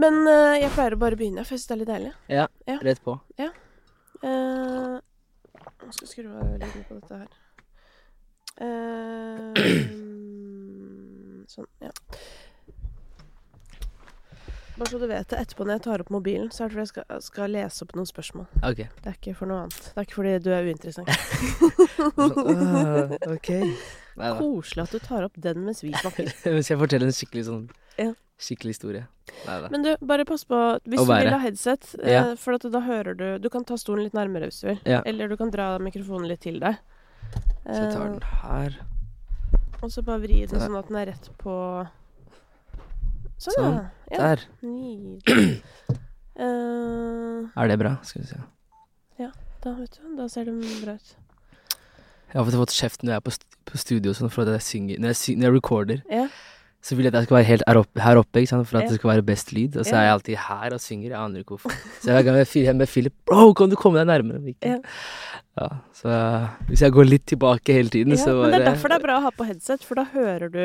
Men uh, jeg pleier å bare begynne, for jeg syns det er litt deilig. Ja, Ja. rett på. Eh, Nå skal jeg skru av lyden på dette her. Uh, sånn, ja. Bare så du vet det, etterpå når jeg tar opp mobilen, så er det fordi jeg skal, skal lese opp noen spørsmål. OK. Det er ikke for noe annet. Det er ikke fordi du er uinteressant. Uh, OK. Koselig at du tar opp den mens vi snakker. Hvis jeg forteller en skikkelig sånn Ja. Skikkelig historie. Neida. Men du, bare pass på Hvis du vil ha headset, eh, Ja. for da hører du Du kan ta stolen litt nærmere hvis du vil. Ja. Eller du kan dra mikrofonen litt til deg. Så jeg tar Eh, den her. og så bare vri den sånn at den er rett på Sånn, Sånn. ja. ja. Der. Nydelig. Eh, Er det bra? Skal vi se. da, vet du, da ser det bra ut. Jeg har fått kjeft når jeg er på, st på studio sånn, for at jeg synger Når jeg, synger, når jeg recorder, Ja. Så vil jeg at jeg skal være helt her oppe, ikke sant? for at det skal være best lyd. Og så er jeg alltid her og synger. Jeg aner ikke hvorfor. Så hver gang jeg fyrer med Philip Bro, kan du komme deg nærmere mikken? Ja. Ja, så hvis jeg går litt tilbake hele tiden, Ja, så men det er derfor det er bra å ha på headset, for da hører du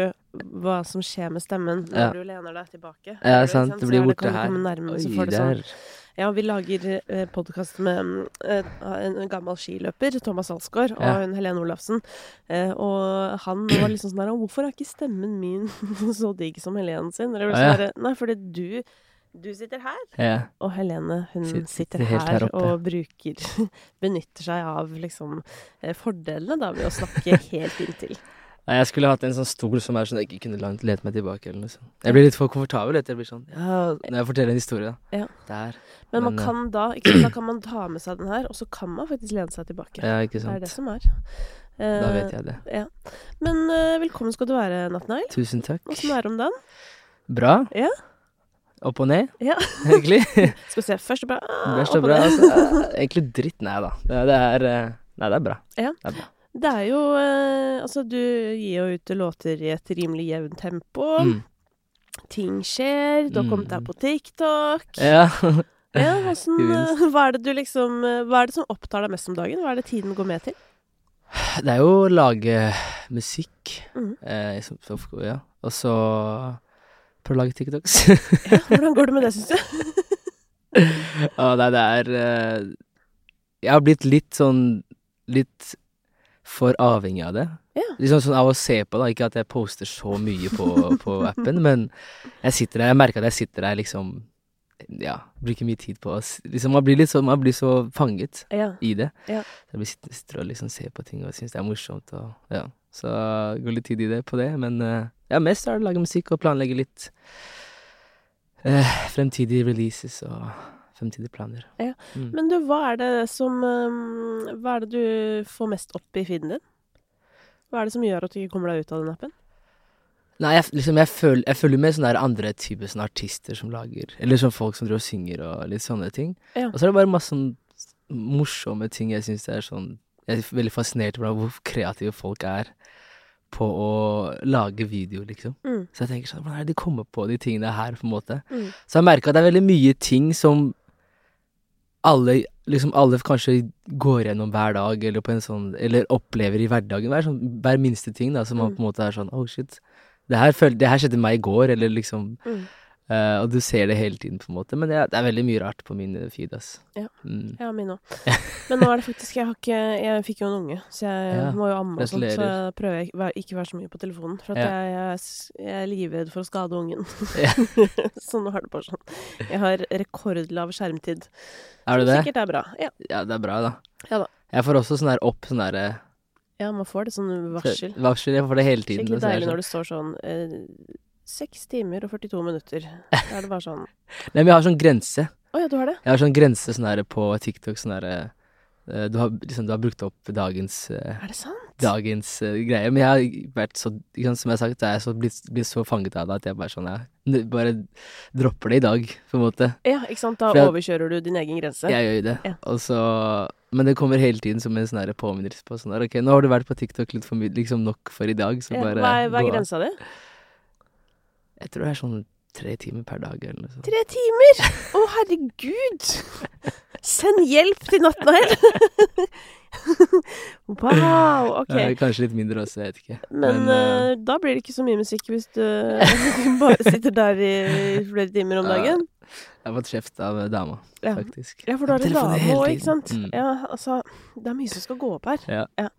hva som skjer med stemmen når Ja. du lener deg tilbake. Ja, sant. Det blir borte her. Og så får du sånn. Ja, vi lager eh, podkast med mm, eh, en gammel skiløper, Thomas Alsgaard, og Ja. hun Helene Olafsen. Eh, og han var liksom sånn her Hvorfor er ikke stemmen min så digg som Helene sin? Eller Ah, sånn ja. der, Nei, fordi du du sitter her, Ja. og Helene hun Sitter sitter, her, her og bruker Benytter seg av liksom eh, fordelene da ved å snakke helt inntil. Nei, jeg skulle hatt en sånn stol som er sånn at jeg ikke kunne langt lete meg tilbake. eller noe sånt. Jeg blir litt for komfortabel. etter. Jeg blir sånn, ja, Når jeg forteller en historie, da. Ja. Der. Men, man Men, eh, kan da ikke sant, Da kan man ta med seg den her, og så kan man faktisk lene seg tilbake. Ja, ikke Det er sant. det som er. Da Eh, vet jeg det. Ja. Men eh, velkommen skal du være, Natnail. Tusen takk. Åssen er det om dagen? Bra. Ja. Opp og ned, Ja. egentlig. Skal vi se. Først bra. ah, opp og og bra. ned. Altså, egentlig dritt, nei da. Det, det er eh, Nei, det er bra. Ja. Det er bra. Det er jo eh, Altså, du gir jo ut låter i et rimelig jevnt tempo. Mm. Ting skjer. Du har kommet deg Mm. på TikTok. Ja. Ja, hvordan, eh, Hva er det du liksom eh, Hva er det som opptar deg mest om dagen? Hva er det tiden går med til? Det er jo å lage musikk. Mm. Eh, som, som, ja. Og så prøve å lage TikToks. Ja, hvordan går det med det, syns du? Ja, nei, det er eh, Jeg har blitt litt sånn Litt for avhengig av det. Ja. Liksom sånn av å se på, da. Ikke at jeg poster så mye på, på appen, men jeg sitter der Jeg merker at jeg sitter der liksom Ja, bruker mye tid på å liksom, Man blir litt så Man blir så fanget Ja. i det. Ja. Så jeg sitter, sitter og liksom ser på ting og syns det er morsomt og ja. Så går litt tid i det på det. Men eh, ja, mest er det å lage musikk og planlegge litt eh, fremtidige releases og fremtidige planer. Ja. Mm. Men du, hva er det som eh, Hva er det du får mest opp i feeden din? Hva er det som gjør at du ikke kommer deg ut av den appen? Nei, jeg, liksom, jeg, føl, jeg følger med sånne andre typer sånne artister som lager Eller sånn folk som driver og synger og litt sånne ting. Ja. Og så er det bare masse sånn morsomme ting jeg syns er sånn Jeg er veldig fascinert over hvor kreative folk er på å lage video, liksom. Mm. Så jeg tenker sånn, hvordan er det de kommer på de tingene her, på en måte? Mm. Så jeg merker at det er veldig mye ting som alle, liksom alle kanskje går gjennom hver dag, eller på en sånn, eller opplever i hverdagen. Hver, sånn, hver minste ting, da, som man Mm. på en måte er sånn, oh shit. Det her, føl- det her skjedde meg i går, eller liksom, Mm. Eh, og du ser det hele tiden, på en måte. Men det er, det er veldig mye rart på min eh, feed, ass. Ja. Mm. Ja, min òg. Men nå er det faktisk Jeg, har ikke, jeg fikk jo en unge, så jeg Ja, må jo amme og sånt. Så jeg prøver ikke, vær- ikke være så mye på telefonen. For at Ja. jeg, jeg, jeg er livredd for å skade ungen. Så nå er det bare sånn. Jeg har rekordlav skjermtid. Er du det det? Sikkert er bra. Ja. Ja, det er bra, da. Ja da. Jeg får også sånn der opp sånn derre ja, man får det sånn varsel. Varsel. Jeg får det hele tiden. Skikkelig er er deilig det når det står sånn eh, Seks timer og 42 minutter. Da er det bare sånn. Nei, men jeg har sånn grense. Å ja, du har det? Jeg har sånn grense sånn her på TikTok sånn her, eh, du, har, liksom, du har brukt opp dagens eh, Er det sant? Dagens uh, greie. Men jeg har vært så liksom, Som jeg har sagt, jeg er så blitt, blitt så fanget av det at jeg bare sånn jeg bare dropper det i dag, på en måte. Ja, ikke sant. Da jeg- overkjører du din egen grense. Jeg gjør jo det. Ja. Og så Men det kommer hele tiden som en sånn påminnelse på sånn her, OK, nå har du vært på TikTok litt for mye, liksom nok for i dag, så Ja, bare hva, er, hva er grensa di? Jeg tror det er sånn tre timer per dag eller noe sånt. Tre timer! Å, herregud! Send hjelp til Nattnær! wow, ok. Ja, Kanskje litt mindre også, jeg vet ikke. Men men, eh, da blir det ikke så mye musikk hvis du bare sitter der i flere timer om dagen. Jeg har fått kjeft av dama, Ja. faktisk. Ja, for du har en dame òg, ikke sant? Mm. Ja, altså Det er mye som skal gå opp her. Ja.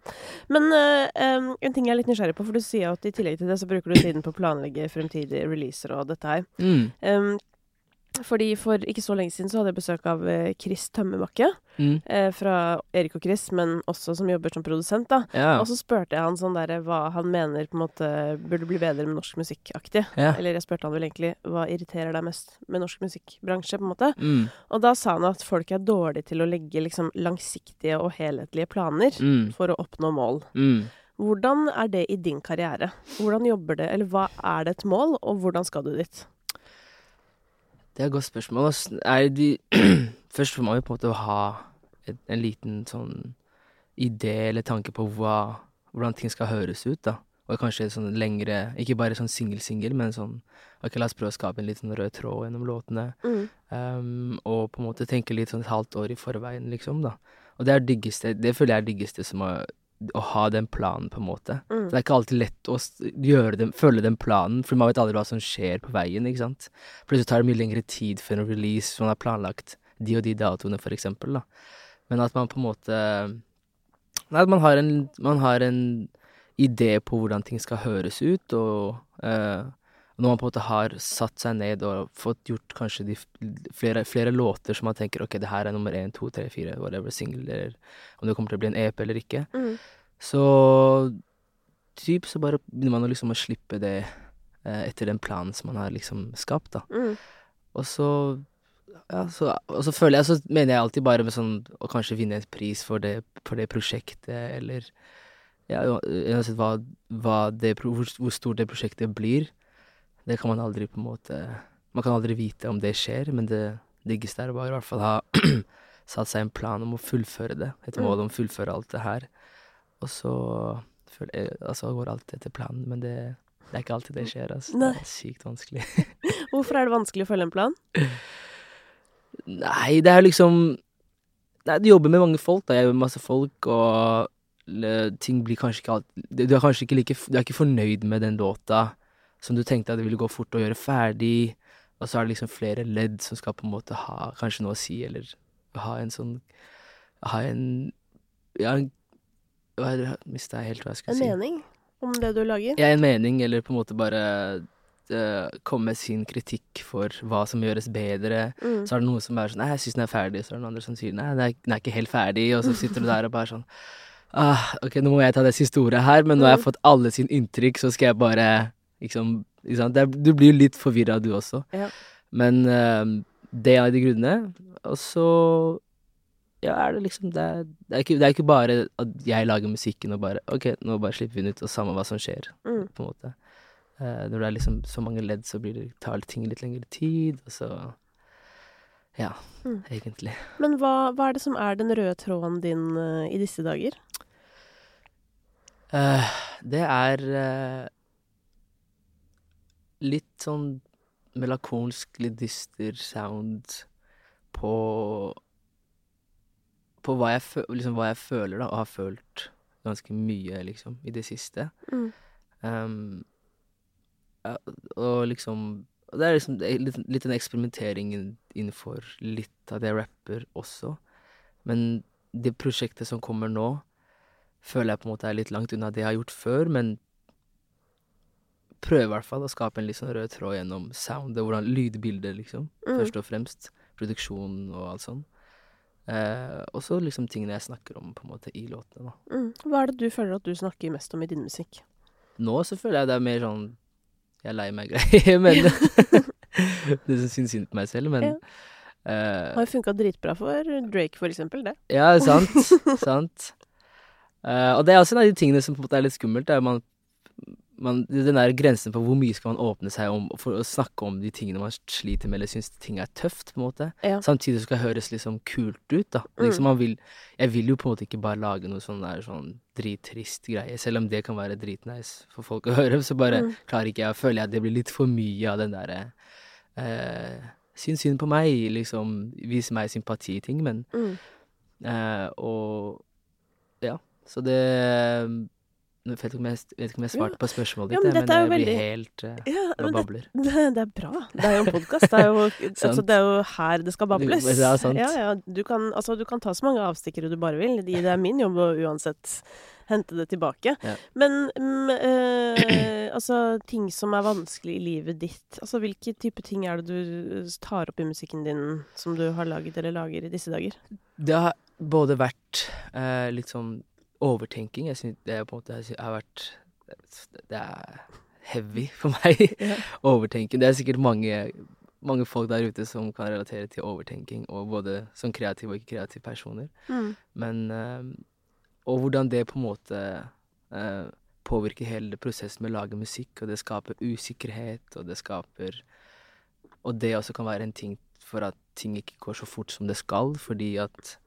Men uh, um, en ting jeg er litt nysgjerrig på, for du sier at i tillegg til det så bruker du tiden på å planlegge fremtidige releaser og dette her. Mm. Em, fordi for ikke så lenge siden så hadde jeg besøk av eh, Chris Tømmerbakke. Mm. eh, fra Erik og Chris, men også som jobber som produsent, da. Ja. Og så spurte jeg han sånn der, hva han mener på en måte burde bli bedre med norsk musikkaktig. ja. Eller jeg spurte han vel egentlig hva irriterer deg mest med norsk musikkbransje, på en måte. Mm. Og da sa han at folk er dårlige til å legge liksom langsiktige og helhetlige planer Mm. for å oppnå mål. Mm. Hvordan er det i din karriere? Hvordan jobber det, eller hva er det et mål, og hvordan skal du dit? Det er et godt spørsmål. De Først må jo på en måte ha et, en liten sånn idé eller tanke på hva, hvordan ting skal høres ut, da. Og kanskje sånn lengre Ikke bare sånn singel-singel, men sånn Ok, la oss prøve å skape en liten rød tråd gjennom låtene. Mm. Um, og på en måte tenke litt sånn et halvt år i forveien, liksom, da. Og det er diggeste Det føler jeg er diggeste som å, å ha den planen, på en måte. Mm. Det er ikke alltid lett å den, følge den planen, for man vet aldri hva som skjer på veien, ikke sant. Plutselig tar det mye lengre tid før en release, så man har planlagt de og de datoene, for eksempel, da. Men at man på en måte Nei, at man har en, man har en idé på hvordan ting skal høres ut, og eh, når man på en måte har satt seg ned og fått gjort kanskje de flere, flere låter som man tenker ok, det her er nummer én, to, tre, fire, whatever, single, eller om det kommer til å bli en EP eller ikke, Mm. så typ så bare begynner man å liksom å slippe det eh, etter den planen som man har liksom skapt, da. Mm. Og så ja, så, og så føler jeg, så mener jeg alltid bare med sånn å kanskje vinne en pris for det, for det prosjektet, eller ja, uansett hva, hva det, hvor, hvor stort det prosjektet blir, det kan man aldri på en måte Man kan aldri vite om det skjer, men det diggeste er bare i hvert fall ha satt seg en plan om å fullføre det, et Mm. mål om å fullføre alt det her. Og så altså går alt etter planen, men det, det er ikke alltid det skjer, altså. Det er sykt vanskelig. Hvorfor er det vanskelig å følge en plan? Nei, det er liksom Nei, du jobber med mange folk, da. Jeg jobber med masse folk, og ting blir kanskje ikke alt Du du er kanskje ikke like Du er ikke fornøyd med den låta som du tenkte at det ville gå fort å gjøre ferdig, og så er det liksom flere ledd som skal på en måte ha kanskje noe å si, eller ha en sånn Ha en Ja, en Mista jeg helt hva jeg skulle En si. mening om det du lager? Ja, en mening, eller på en måte bare eh, komme med sin kritikk for hva som gjøres bedre. Mm. Så er det noen som er sånn Nei, jeg syns den er ferdig. Så er det noen andre som sier nei, den er, den er ikke helt ferdig. Og så sitter du der og bare sånn ah, Ok, nå må jeg ta det siste ordet her, men nå har jeg Mm. fått alle sin inntrykk, så skal jeg bare liksom? Det Du blir jo litt forvirra, du også. Ja. Men uh, det er en av de grunnene. Og så ja, er det liksom det er, det, er ikke, det er ikke bare at jeg lager musikken og bare Ok, nå bare slipper vi den ut, og samme hva som skjer, Mm. på en måte. Uh, når det er liksom så mange ledd, så blir det, tar ting litt lengre tid, og så Ja, Mm. egentlig. Men hva, hva er det som er den røde tråden din uh, i disse dager? Uh, det er litt sånn melankolsk, litt dyster sound på På hva jeg, fø liksom, hva jeg føler, da, og har følt ganske mye, liksom, i det siste. Mm. Um, ja, og liksom Det er liksom litt, litt en eksperimentering innenfor litt av det jeg rapper også. Men det prosjektet som kommer nå, føler jeg på en måte er litt langt unna det jeg har gjort før, men prøver i hvert fall å skape en litt sånn rød tråd gjennom soundet, hvordan lydbildet, liksom, Mm. først og fremst. Produksjonen og alt sånn. Eh, og så liksom tingene jeg snakker om på en måte i låtene, da. Mm. Hva er det du føler at du snakker mest om i din musikk? Nå så føler jeg det er mer sånn Jeg er lei meg-greier, men Det som syns synd på meg selv, men Ja. Uh, Har jo funka dritbra for Drake, for eksempel, det. Ja, sant. sant. Uh, og det er også en av de tingene som på en måte er litt skummelt. Det er man, man, den der grensen på hvor mye skal man åpne seg om for å snakke om de tingene man sliter med eller syns ting er tøft, på en måte. Ja. Samtidig skal det høres liksom kult ut, da. Liksom Mm. man vil, jeg vil jo på en måte ikke bare lage noe sånn der sånn drittrist greie, selv om det kan være dritnice for folk å høre, så bare Mm. klarer ikke jeg, føler jeg at det blir litt for mye av den derre eh, Syns synd på meg, liksom, vis meg sympati-ting, men Mm. Eh, og ja, så det Nå vet ikke om jeg, vet ikke om jeg Ja. svarte på spørsmålet Ja, ditt, men jeg, er jo men jeg blir helt uh, Ja, men babler. det, det er bra. Det er jo en podkast. Det, altså, det er jo her det skal bables. Sant. Ja, ja. Du kan, altså, du kan ta så mange avstikkere du bare vil. Det er min jobb å uansett hente det tilbake. Ja. Men um, uh, altså, ting som er vanskelig i livet ditt Altså, hvilke type ting er det du tar opp i musikken din som du har laget eller lager i disse dager? Det har både vært uh, litt sånn overtenking. Jeg synes det er på en måte har vært Det er heavy for meg. Ja. Overtenking. Det er sikkert mange, mange folk der ute som kan relatere til overtenking, og både som kreative og ikke-kreative personer. Mm. Men eh, Og hvordan det på en måte eh, påvirker hele prosessen med å lage musikk, og det skaper usikkerhet, og det skaper Og det også kan være en ting for at ting ikke går så fort som det skal, fordi at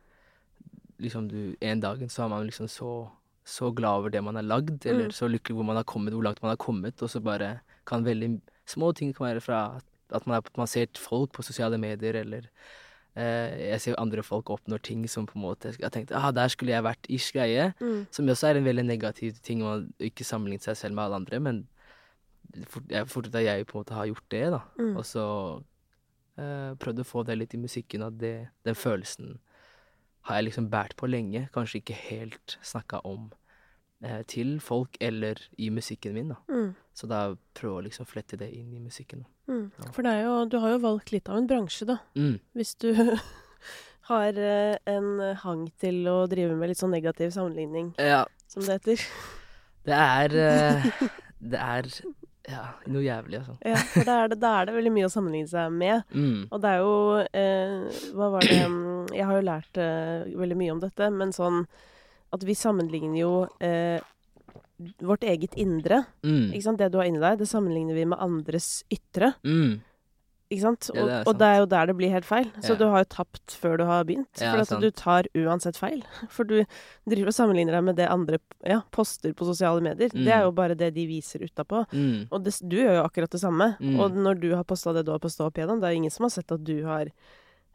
liksom du En dagen så er man liksom så så glad over det man har lagd, eller Mm. så lykkelig hvor man har kommet, hvor langt man har kommet, og så bare kan veldig små ting kan være fra at- man, er, man ser folk på sosiale medier, eller eh, jeg ser andre folk oppnår ting som på en måte Jeg tenkte ah, der skulle jeg vært ish greie. Mm. Som også er en veldig negativ ting, å ikke sammenligne seg selv med alle andre, men jeg fortsatt at jeg på en måte har gjort det, da. Mm. Og så eh, prøvd å få det litt i musikken, at det, den følelsen har jeg liksom båret på lenge. Kanskje ikke helt snakka om eh, til folk eller i musikken min, da. Mm. Så da prøver å liksom flette det inn i musikken. Mm. Ja. For det er jo, du har jo valgt litt av en bransje, da. Mm. Hvis du har eh, en hang til å drive med litt sånn negativ sammenligning, Ja, som det heter. det er eh, Det er ja, noe jævlig, altså. Ja, for da er, det, da er det veldig mye å sammenligne seg med. Mm. Og det er jo eh, Hva var det mm, Jeg har jo lært eh, veldig mye om dette, men sånn at vi sammenligner jo eh, vårt eget indre. Mm. Ikke sant? Det du har inni deg, det sammenligner vi med andres ytre. Mm. Ikke sant? Ja, Og, det er og det er jo der det blir helt feil. Så Ja. du har jo tapt før du har begynt. Ja, for at du tar uansett feil. For du driver og sammenligner deg med det andre ja, poster på sosiale medier. Det er Mm. jo bare det de viser utapå. Mm. Og det, du gjør jo akkurat det samme. Mm. Og når du har posta det du har posta opp igjennom, det er jo ingen som har sett at du har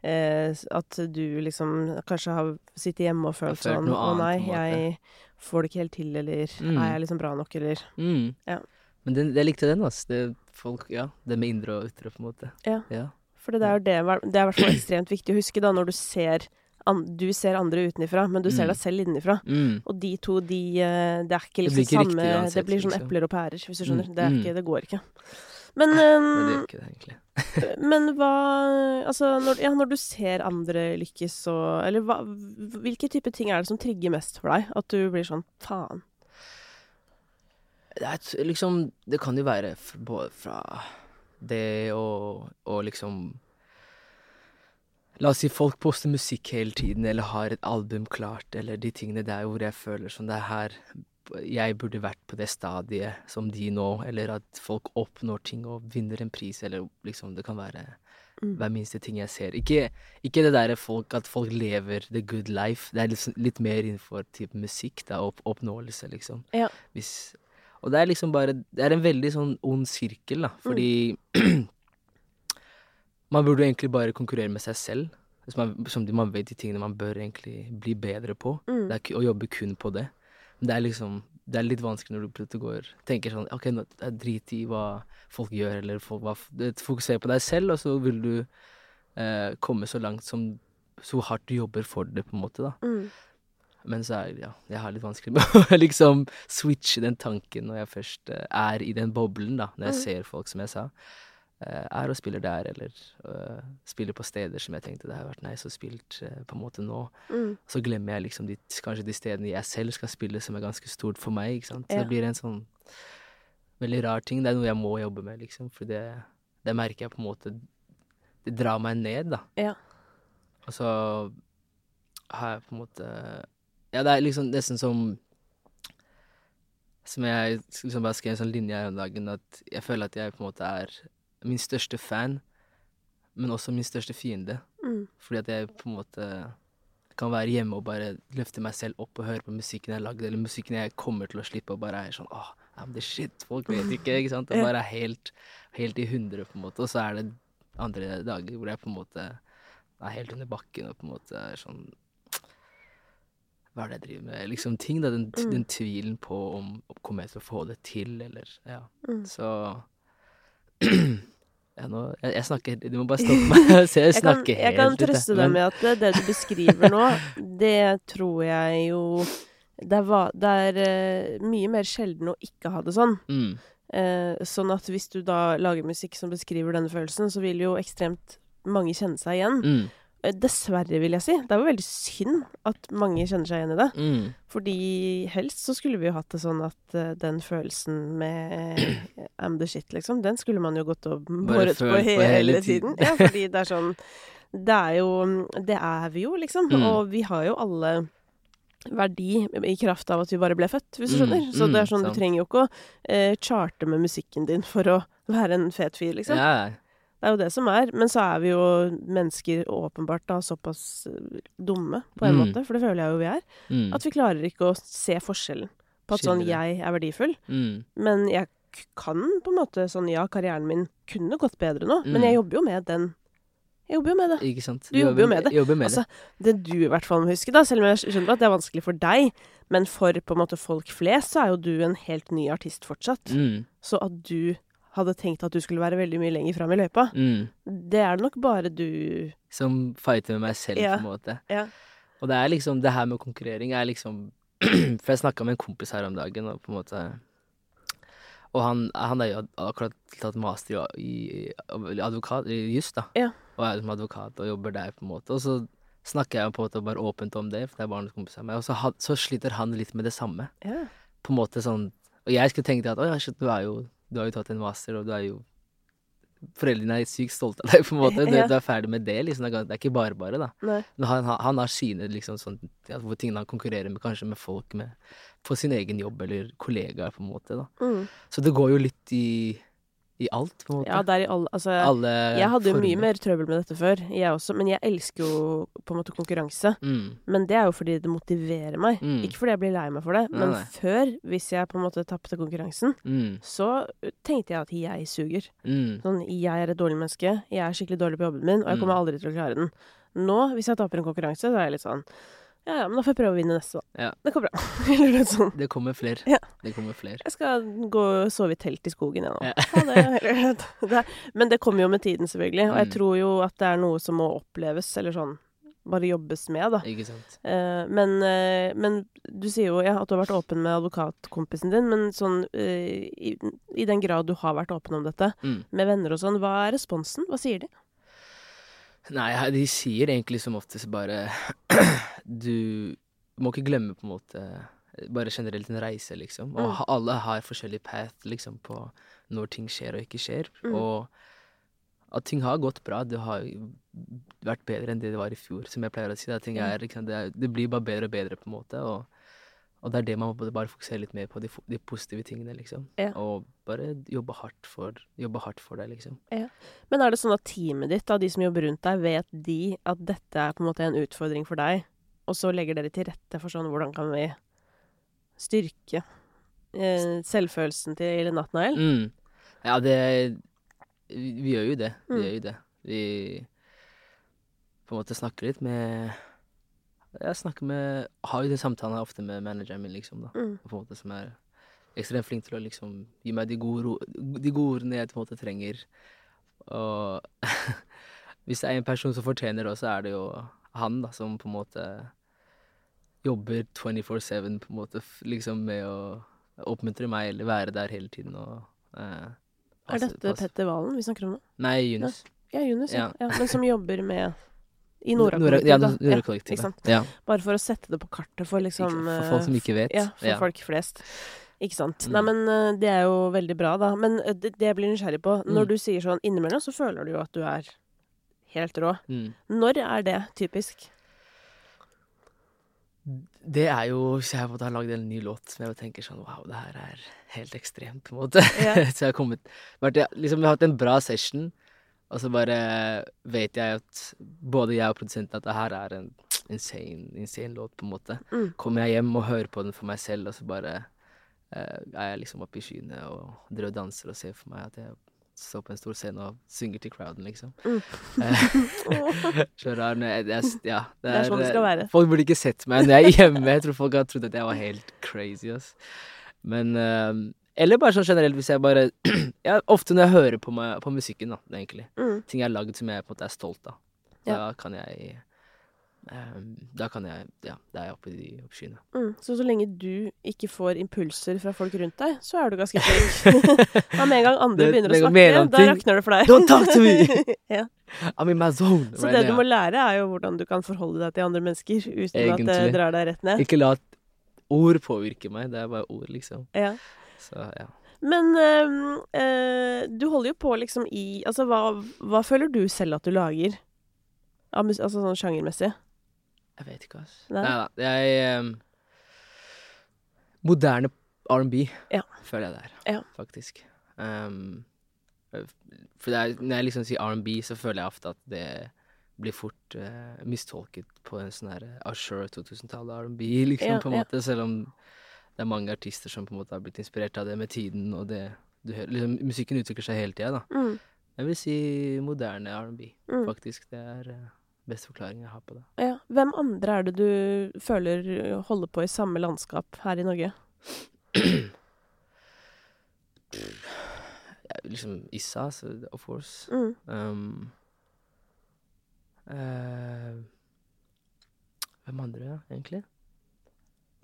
eh, At du liksom kanskje har sittet hjemme og følt sånn Å nei, på en måte." jeg får det ikke helt til, eller Mm. er jeg liksom bra nok, eller Mm. Ja. Men det, jeg likte den, altså. Det, folk, ja, det med indre og ytre, på en måte. Ja. Ja. For det er jo det Det er i hvert fall ekstremt viktig å huske, da, når du ser Du ser andre utenifra, men du ser Mm. deg selv innenfra. Mm. Og de to, de eh, Det er ikke Det liksom blir ikke samme uansett, Det blir sånn epler og pærer, hvis du skjønner. Mm. Det, Mm. ikke, det går ikke. Men, um, det gjør ikke det, egentlig. Men hva Altså, når, ja, når du ser andre lykkes og Eller hva, hvilke type ting er det som trigger mest for deg? At du blir sånn faen. Det, er, liksom, det kan jo være både fra det og, og liksom La oss si folk poster musikk hele tiden, eller har et album klart, eller de tingene der hvor jeg føler som Det er her jeg burde vært på det stadiet som de nå, eller at folk oppnår ting og vinner en pris, eller liksom Det kan være Mm. hver minste ting jeg ser. Ikke, ikke det derre at folk lever the good life. Det er liksom litt mer innenfor type musikk, da, opp, oppnåelse, liksom. Ja. Hvis, og det er liksom bare Det er en veldig sånn ond sirkel, da, fordi Man burde jo egentlig bare konkurrere med seg selv. Man, som man vet de tingene man bør egentlig bli bedre på. Mm. Det er å jobbe kun på det. Men det er liksom Det er litt vanskelig når du plutselig går tenker sånn OK, nå det er drit i hva folk gjør, eller folk, hva, fokuser på deg selv, og så vil du eh, komme så langt som Så hardt du jobber for det, på en måte, da. Mm. Men så er ja, jeg har litt vanskelig med å liksom switche den tanken når jeg først eh, er i den boblen, da. Når jeg Mm. ser folk, som jeg sa. eh, er og spiller der, eller uh, spiller på steder som jeg tenkte det har vært nice å spilt uh, på en måte nå. Mm. Så glemmer jeg liksom de, kanskje de stedene jeg selv skal spille, som er ganske stort for meg. ikke sant? Så Ja. det blir en sånn veldig rar ting. Det er noe jeg må jobbe med, liksom. For det, det merker jeg på en måte Det drar meg ned, da. Ja. Og så har jeg på en måte Ja, det er liksom nesten som Som jeg liksom bare skrev en sånn linje her om dagen, at jeg føler at jeg på en måte er min største fan, men også min største fiende. Mm. Fordi at jeg på en måte kan være hjemme og bare løfte meg selv opp og høre på musikken jeg har lagd, eller musikken jeg kommer til å slippe, og bare er sånn åh, I'm the shit. Folk vet ikke, ikke sant. Og bare er helt, helt i hundre, på en måte. Og så er det andre dager hvor jeg på en måte er helt under bakken og på en måte er sånn hva er det jeg driver med? Liksom ting, da. Den, Mm. den tvilen på om, om kommer jeg til å få det til, eller Ja. Mm. Så ja, nå, jeg, jeg snakker Du må bare stoppe meg. Så jeg Jeg kan, snakker jeg kan helt ut, jeg. trøste deg Men- med at det, du beskriver nå, det tror jeg jo Det er, det er eh, mye mer sjelden å ikke ha det sånn. mm, Eh, sånn at hvis du da lager musikk som beskriver denne følelsen, så vil jo ekstremt mange kjenne seg igjen. mm, Dessverre, vil jeg si. Det er jo veldig synd at mange kjenner seg igjen i det. mm, Fordi helst så skulle vi jo hatt det sånn at uh, den følelsen med uh, am the shit, liksom, den skulle man jo gått og båret på følt på hele, tiden. tiden. Ja, fordi det er sånn Det er jo Det er vi jo, liksom. Mm. Og vi har jo alle verdi i kraft av at vi bare ble født, hvis du Mm, skjønner. Så det er mm, sånn, sant. du trenger jo ikke å eh, charte med musikken din for å være en fet fyr, liksom. ja. Det er jo det som er. Men så er vi jo mennesker åpenbart da såpass eh, dumme, på en Mm. måte, for det føler jeg jo vi er. Mm, At vi klarer ikke å se forskjellen på at sånn jeg er verdifull. mm, Men jeg kan på en måte sånn Ja, karrieren min kunne gått bedre nå, men Mm. jeg jobber jo med den Jeg jobber jo med det. ikke sant. Du jobber jo med det. Jobber med Altså, Det du i hvert fall må huske, da, selv om jeg skjønner at det er vanskelig for deg, men for på en måte folk flest, så er jo du en helt ny artist fortsatt. Mm, Så at du hadde tenkt at du skulle være veldig mye lenger fram i løypa, mm. det er det nok bare du Som fighter med meg selv, Ja. på en måte. Ja. Og det er liksom Det her med konkurrering er liksom For jeg snakka med en kompis her om dagen, og på en måte Og han, han er jo akkurat tatt master i, i advokat, i juss, da. Ja. Og er liksom advokat og jobber der, på en måte. Og så snakker jeg på en måte bare åpent om det, for det er barndomskompis av meg. Og så, så sliter han litt med det samme. Ja. På en måte sånn Og jeg skulle tenkt at å ja, shit, du er jo Du har jo tatt en master, og du er jo Foreldrene er sykt stolte av deg, på en måte. Du, Ja. du er ferdig med det, liksom. Det er, ikke bare bare, da. Nei. Men han, han, han har sine liksom sånn ja, hvor tingene han konkurrerer med, kanskje med folk med, på sin egen jobb eller kollegaer, på en måte. da. Mm. Så det går jo litt i, i alt, på en måte. Ja, det er i alle Altså Alle Jeg hadde jo mye mer trøbbel med dette før, jeg også, men jeg elsker jo på en måte konkurranse. Mm, Men det er jo fordi det motiverer meg, Mm. ikke fordi jeg blir lei meg for det. Men nei. før, hvis jeg på en måte tapte konkurransen, mm, så tenkte jeg at jeg suger. mm, Sånn, jeg er et dårlig menneske, jeg er skikkelig dårlig på jobben min, og jeg kommer Mm. aldri til å klare den. Nå, hvis jeg taper en konkurranse, så er jeg litt sånn Ja, ja, men da får jeg prøve å vinne neste, da. Ja. Det går bra. Eller noe sånt. Det kommer flere. Ja. Det kommer flere. Jeg skal gå og sove i telt i skogen, jeg nå. Ja. Det. Det Men det kommer jo med tiden, selvfølgelig. Og jeg Mm. tror jo at det er noe som må oppleves, eller sånn bare jobbes med, da. Ikke sant. Eh, men, eh, men du sier jo ja, at du har vært åpen med advokatkompisen din, men sånn eh, i, i den grad du har vært åpen om dette, Mm. med venner og sånn, hva er responsen? Hva sier de? Nei, de sier egentlig som oftest bare Du må ikke glemme på en måte bare generelt en reise, liksom. Og Mm. alle har forskjellig path, liksom, på når ting skjer og ikke skjer. Mm. Og at ting har gått bra. Det har vært bedre enn det det var i fjor, som jeg pleier å si. Ting er, liksom, det, er, det blir bare bedre og bedre, på en måte. Og, og det er det man må bare fokusere litt mer på, de, de positive tingene, liksom. Ja. Og bare jobbe hardt for, jobbe hardt for det, liksom. Men er det sånn at teamet ditt, da, de som jobber rundt deg, vet de at dette er på en måte en utfordring for deg, og så legger dere til rette for sånn hvordan kan vi styrke eh, selvfølelsen til Natnael? Mm. Ja, det vi, vi gjør jo det. Vi Mm. gjør jo det. Vi på en måte snakker litt med Jeg snakker med Har jo den samtalen ofte med manageren min, liksom, da. Mm. På en måte Som er ekstremt flink til å liksom gi meg de gode, de gode ordene jeg på en måte trenger. Og hvis det er en person som fortjener det, så er det jo han, da, som på en måte jobber 24-7 på en måte liksom med å oppmuntre meg eller være der hele tiden og eh, Er dette passe- Petter Valen vi snakker om nå? Nei, Jonas. Ja, Jonas, ja. Ja. ja. Men som jobber med I Nora- Nora-kollektivet. Ja. Ja, Bare for å sette det på kartet for liksom for folk som eh, ikke vet. Ja, for Ja. folk flest. Ikke sant. Mm. Nei, men eh, det er jo veldig bra, da. Men eh, det, det jeg blir nysgjerrig på, når Mm. du sier sånn innimellom, så føler du jo at du er helt rå. Mm. Når er det typisk? Det er jo Hvis jeg har lagd en ny låt som jeg tenker sånn Wow, det her er helt ekstremt, på en måte. Yeah. så jeg har kommet vært, Liksom, vi har hatt en bra session, og så bare vet jeg at både jeg og produsenten at det her er en insane, insane låt, på en måte. Mm. Kommer jeg hjem og hører på den for meg selv, og så bare eh, er jeg liksom oppe i skyene og drar og danser og ser for meg at jeg står på en stor scene og synger til crowden, liksom. Mm. Eh, Så rar når jeg, jeg, ja, Det er sånn det skal være. Folk burde ikke sett meg når jeg er hjemme. Jeg tror folk har trodd at jeg var helt crazy, ass. Men eh, Eller bare sånn generelt, hvis jeg bare ja, Ofte når jeg hører på, meg, på musikken, da, egentlig. Mm. Ting jeg har lagd som jeg på en måte er stolt av. Da Ja. kan jeg um, Da kan jeg Ja, da er oppe i de oppskyene. Mm. Så så lenge du ikke får impulser fra folk rundt deg, så er du ganske flink. Ja, med en gang andre Det- begynner å snakke, da rakner det for deg. Don't talk to me! ja. I'm in my zone Så right det du må lære, er jo hvordan du kan forholde deg til andre mennesker uten at det drar deg rett ned. Ikke la ord påvirke meg. Det er bare ord, liksom. Ja. Så ja. Men øh, øh, du holder jo på liksom i Altså, hva, hva føler du selv at du lager? Altså sånn sjangermessig? Jeg vet ikke, altså. Nei. Da. Jeg um, Moderne R&B Ja. føler jeg det er, Ja. faktisk. Um, for er, når jeg liksom sier R&B, så føler jeg ofte at det blir fort uh, mistolket på en sånn her Ashore 2000-tallet R&B, liksom, Ja, på en måte. Selv om det er mange artister som på en måte har blitt inspirert av det med tiden, og det du hører, liksom, Musikken utvikler seg hele tida, da. Mm. Jeg vil si moderne R&B, Mm. faktisk. Det er uh, beste forklaringen jeg har på det. Ja. Hvem andre er det du føler holder på i samme landskap her i Norge? Ja, liksom Issa, så of course. Mm. Um, uh, hvem andre, da, egentlig?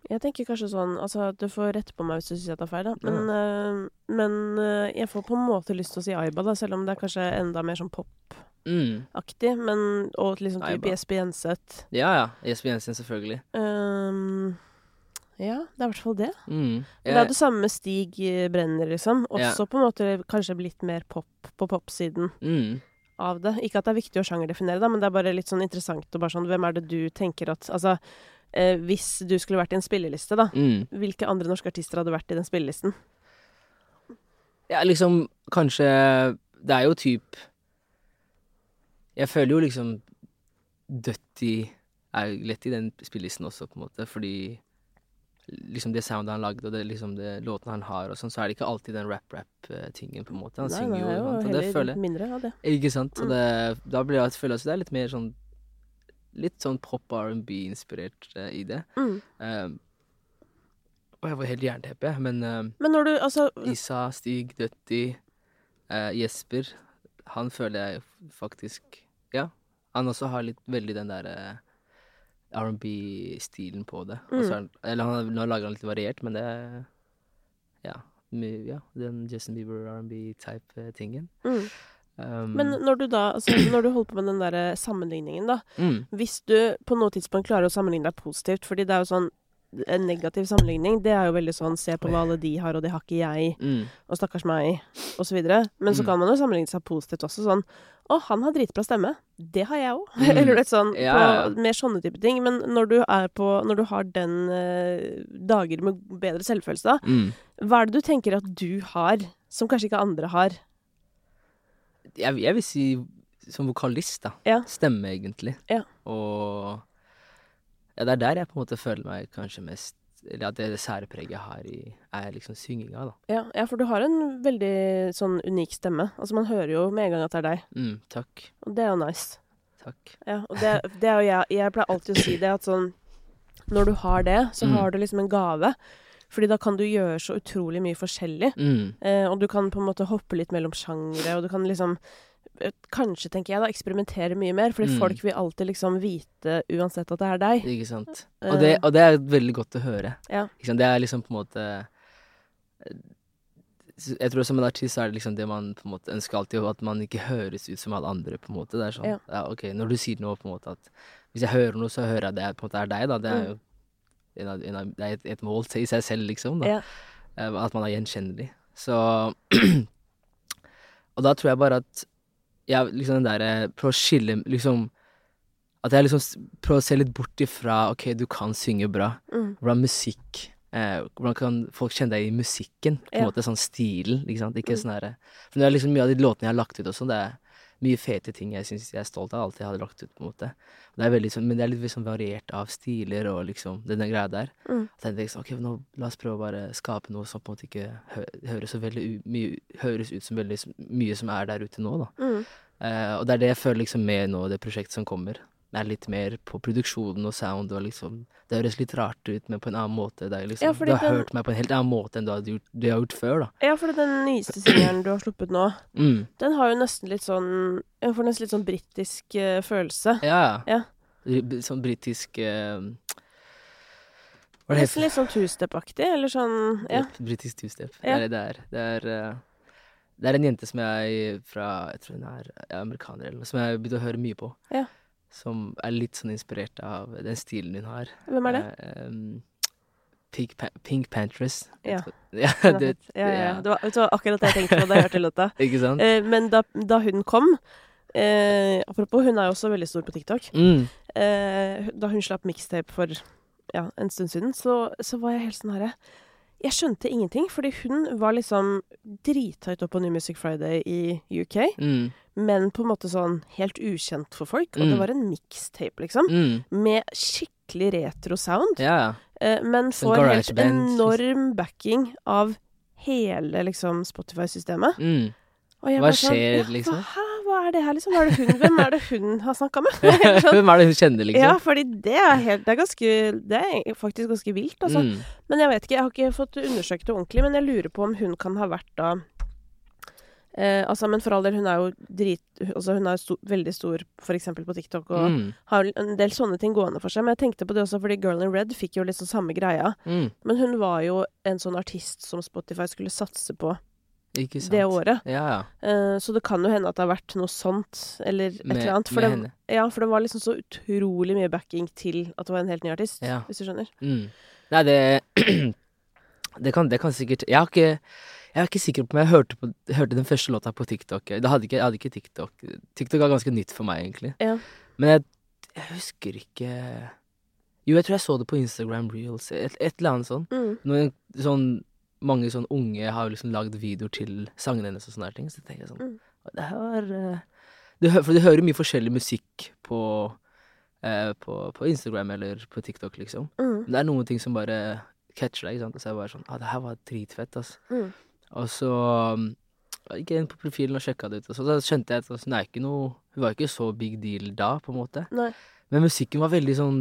Jeg tenker kanskje sånn Altså, du får rette på meg hvis du syns jeg tar feil, da. Men, øh, men øh, jeg får på en måte lyst til å si Aiba, da, selv om det er kanskje enda mer sånn popaktig. Mm. Men Og liksom type. Jesper Jenseth. Ja, ja. Jesper Jensen, selvfølgelig. Um, ja, det er i hvert fall det. Mm. Jeg... Det er det samme med Stig Brenner, liksom. Ja. Også på en måte kanskje blitt mer pop på popsiden mm. av det. Ikke at det er viktig å sjangerdefinere, da, men det er bare litt sånn interessant og bare sånn Hvem er det du tenker at Altså, eh, hvis du skulle vært i en spilleliste, da. Mm. Hvilke andre norske artister hadde vært i den spillelisten? Ja, liksom kanskje Det er jo typ Jeg føler jo liksom Dutty er lett i den spillelisten også, på en måte, fordi liksom det soundet han lagde, og det, liksom det låtene han har, og sånn, så er det ikke alltid den rap-rap-tingen, på en måte. Han Nei, synger jo, jo og det føler jeg mindre av det. Ikke sant? Og Mm. det, da blir jeg, føler jeg at det er litt mer sånn Litt sånn pop R&B-inspirert uh, i det. Mm. Uh, og jeg var helt jernteppe, men um, Men du Altså Isa, Stig, Døtti, eh, Jesper Han føler jeg faktisk Ja. Han også har litt veldig den der eh, R&B-stilen på det. Mm. så er eller han, nå lager han litt variert, men det Ja. ja den Justin Bieber R&B-type-tingen. mm. Um, Men når du da Altså, når du holder på med den der sammenligningen, da. mm, Hvis du på noe tidspunkt klarer å sammenligne deg positivt, fordi det er jo sånn En negativ sammenligning, det er jo veldig sånn Se på hva alle de har, og det har ikke jeg, mm, og stakkars meg, og så videre. Men så Mm. kan man jo sammenligne seg positivt også, sånn Å, han har dritbra stemme. Det har jeg òg. Mm. Eller litt sånn Ja, ja. på mer sånne type ting. Men når du er på Når du har den eh, dager med bedre selvfølelse, da, mm. hva er det du tenker at du har, som kanskje ikke andre har? Jeg, jeg vil si som vokalist, da. Ja. Stemme, egentlig. Ja. Og ja, det er der jeg på en måte føler meg kanskje mest Eller at det, det sære preget jeg har i, er liksom synginga, da. Ja, ja, for du har en veldig sånn unik stemme. Altså Man hører jo med en gang at det er deg, Mm, takk. og det er jo nice. Takk. Ja, og det, det er jo jeg Jeg pleier alltid å si det at sånn Når du har det, så Mm. har du liksom en gave. Fordi da kan du gjøre så utrolig mye forskjellig. Mm, Eh, og du kan på en måte hoppe litt mellom sjangre, og du kan liksom eh, Kanskje, tenker jeg, da, eksperimentere mye mer. Fordi Mm. folk vil alltid liksom vite uansett at det er deg. ikke sant. Eh. Og det, og det er veldig godt å høre. Ja. Det er liksom på en måte eh, Jeg tror som en artist er det liksom det man på en måte ønsker alltid, at man ikke høres ut som alle andre, på en måte. Det er sånn, Ja. ja. ok, Når du sier noe på en måte at Hvis jeg hører noe, så hører jeg det på en måte er deg, da. Det er Mm. jo en av, en av, et, et mål til i seg selv, liksom. Ja. Eh, At man er gjenkjennelig. Så Og da tror jeg bare at jeg liksom den derre Prøve å skille liksom At jeg liksom prøver å se litt bort ifra OK, du kan synge bra. Mm. Hvordan musikk eh, Hvordan kan folk kjenne deg i musikken? På en Ja. måte sånn stilen, ikke sant? Ikke Mm. sånn herre For det er liksom mye av de låtene jeg har lagt ut og sånn, det er mye fete ting jeg syns jeg er stolt av. Jeg hadde lagt ut, på en måte. Det er veldig sånn, men det er litt liksom variert av stiler og liksom denne greia der. Mm. Jeg tenkte ok, nå la oss prøve å bare skape noe som på en måte ikke hø høres så veldig mye, høres ut som veldig mye som er der ute nå, da. Mm. Uh, og det er det jeg føler liksom med nå, det prosjektet som kommer. Det er litt mer på produksjonen og sound og liksom Det høres litt rart ut, men på en annen måte. Det liksom, Ja, du har den- hørt meg på en helt annen måte enn du har gjort, du har gjort før, da. Ja, for den nyeste singelen du har sluppet nå, Mm. den har jo nesten litt sånn Jeg får nesten litt sånn britisk uh, følelse. Ja. Ja. Sånn britisk uh, Hva er det Nesten litt sånn two-step-aktig, eller sånn Ja. Yep, britisk two-step. Ja. Det er det det er. Det er, Uh, det er en jente som jeg fra Jeg tror hun er er amerikaner eller noe, som jeg har begynt å høre mye på. Ja. Som er litt sånn inspirert av den stilen hun har. Hvem er det? Eh, um, Pink, pa Pink Pantress. Ja. ja det, ja, ja. Det var, vet du akkurat det jeg tenkte på da jeg hørte låta. ikke sant? Eh, men da, da hun kom eh, Apropos, hun er jo også veldig stor på TikTok. Mm. Eh, da hun slapp mixtape for ja, en stund siden, så, så var jeg helt sånn herre Jeg skjønte ingenting, fordi hun var liksom drithøyt opp på New Music Friday i UK, Mm. Men på en måte sånn helt ukjent for folk. Og Mm. det var en mixtape, liksom, Mm. med skikkelig retro sound. Ja, ja. Eh, men Sånn får helt GarageBand, enorm backing av hele liksom Spotify-systemet. Mm. Hva var sånn, skjer, ja, liksom? Hva, hva er det her, liksom? Er det hun, hvem er det hun har snakka med? Sånn. Hvem er det hun kjenner, liksom? Ja, fordi det er helt Det er ganske Det er faktisk ganske vilt, altså. Mm. Men jeg vet ikke, jeg har ikke fått undersøkt det ordentlig, men jeg lurer på om hun kan ha vært da eh, Altså, men for all del, hun er jo drit Altså, hun er sto, veldig stor eksempel på TikTok og Mm. har en del sånne ting gående for seg. Men jeg tenkte på det også fordi Girl in Red fikk jo liksom samme greia. Mm. Men hun var jo en sånn artist som Spotify skulle satse på Ikke sant. det året. Ja, ja. Eh, så det kan jo hende at det har vært noe sånt, eller et Med- eller annet. For det, ja, for det var liksom så utrolig mye backing til at det var en helt ny artist, hvis du skjønner. Mm. Nei, det det kan, det kan sikkert Jeg har ikke jeg er ikke sikker på om jeg hørte, på, hørte den første låta på TikTok. Da hadde ikke, jeg hadde ikke TikTok. TikTok var ganske nytt for meg, egentlig. Ja. Men jeg, jeg husker ikke Jo, jeg tror jeg så det på Instagram Reels. Et, et eller annet sånn. Mm. Noen, sånn mange sånn unge har liksom lagd videoer til sangene hennes og sånne ting. Så tenker jeg sånn Mm. Det her eh, du, For du hører mye forskjellig musikk på, eh, på, på Instagram eller på TikTok, liksom. Mm. Men det er noen ting som bare catcher deg, ikke sant. Og så er jeg bare sånn ah, det her var dritfett, altså. Mm. Og så um, gikk jeg inn på profilen og sjekka det ut, og så så skjønte jeg at altså, er ikke noe Hun var ikke så big deal da, på en måte. Nei. Men musikken var veldig sånn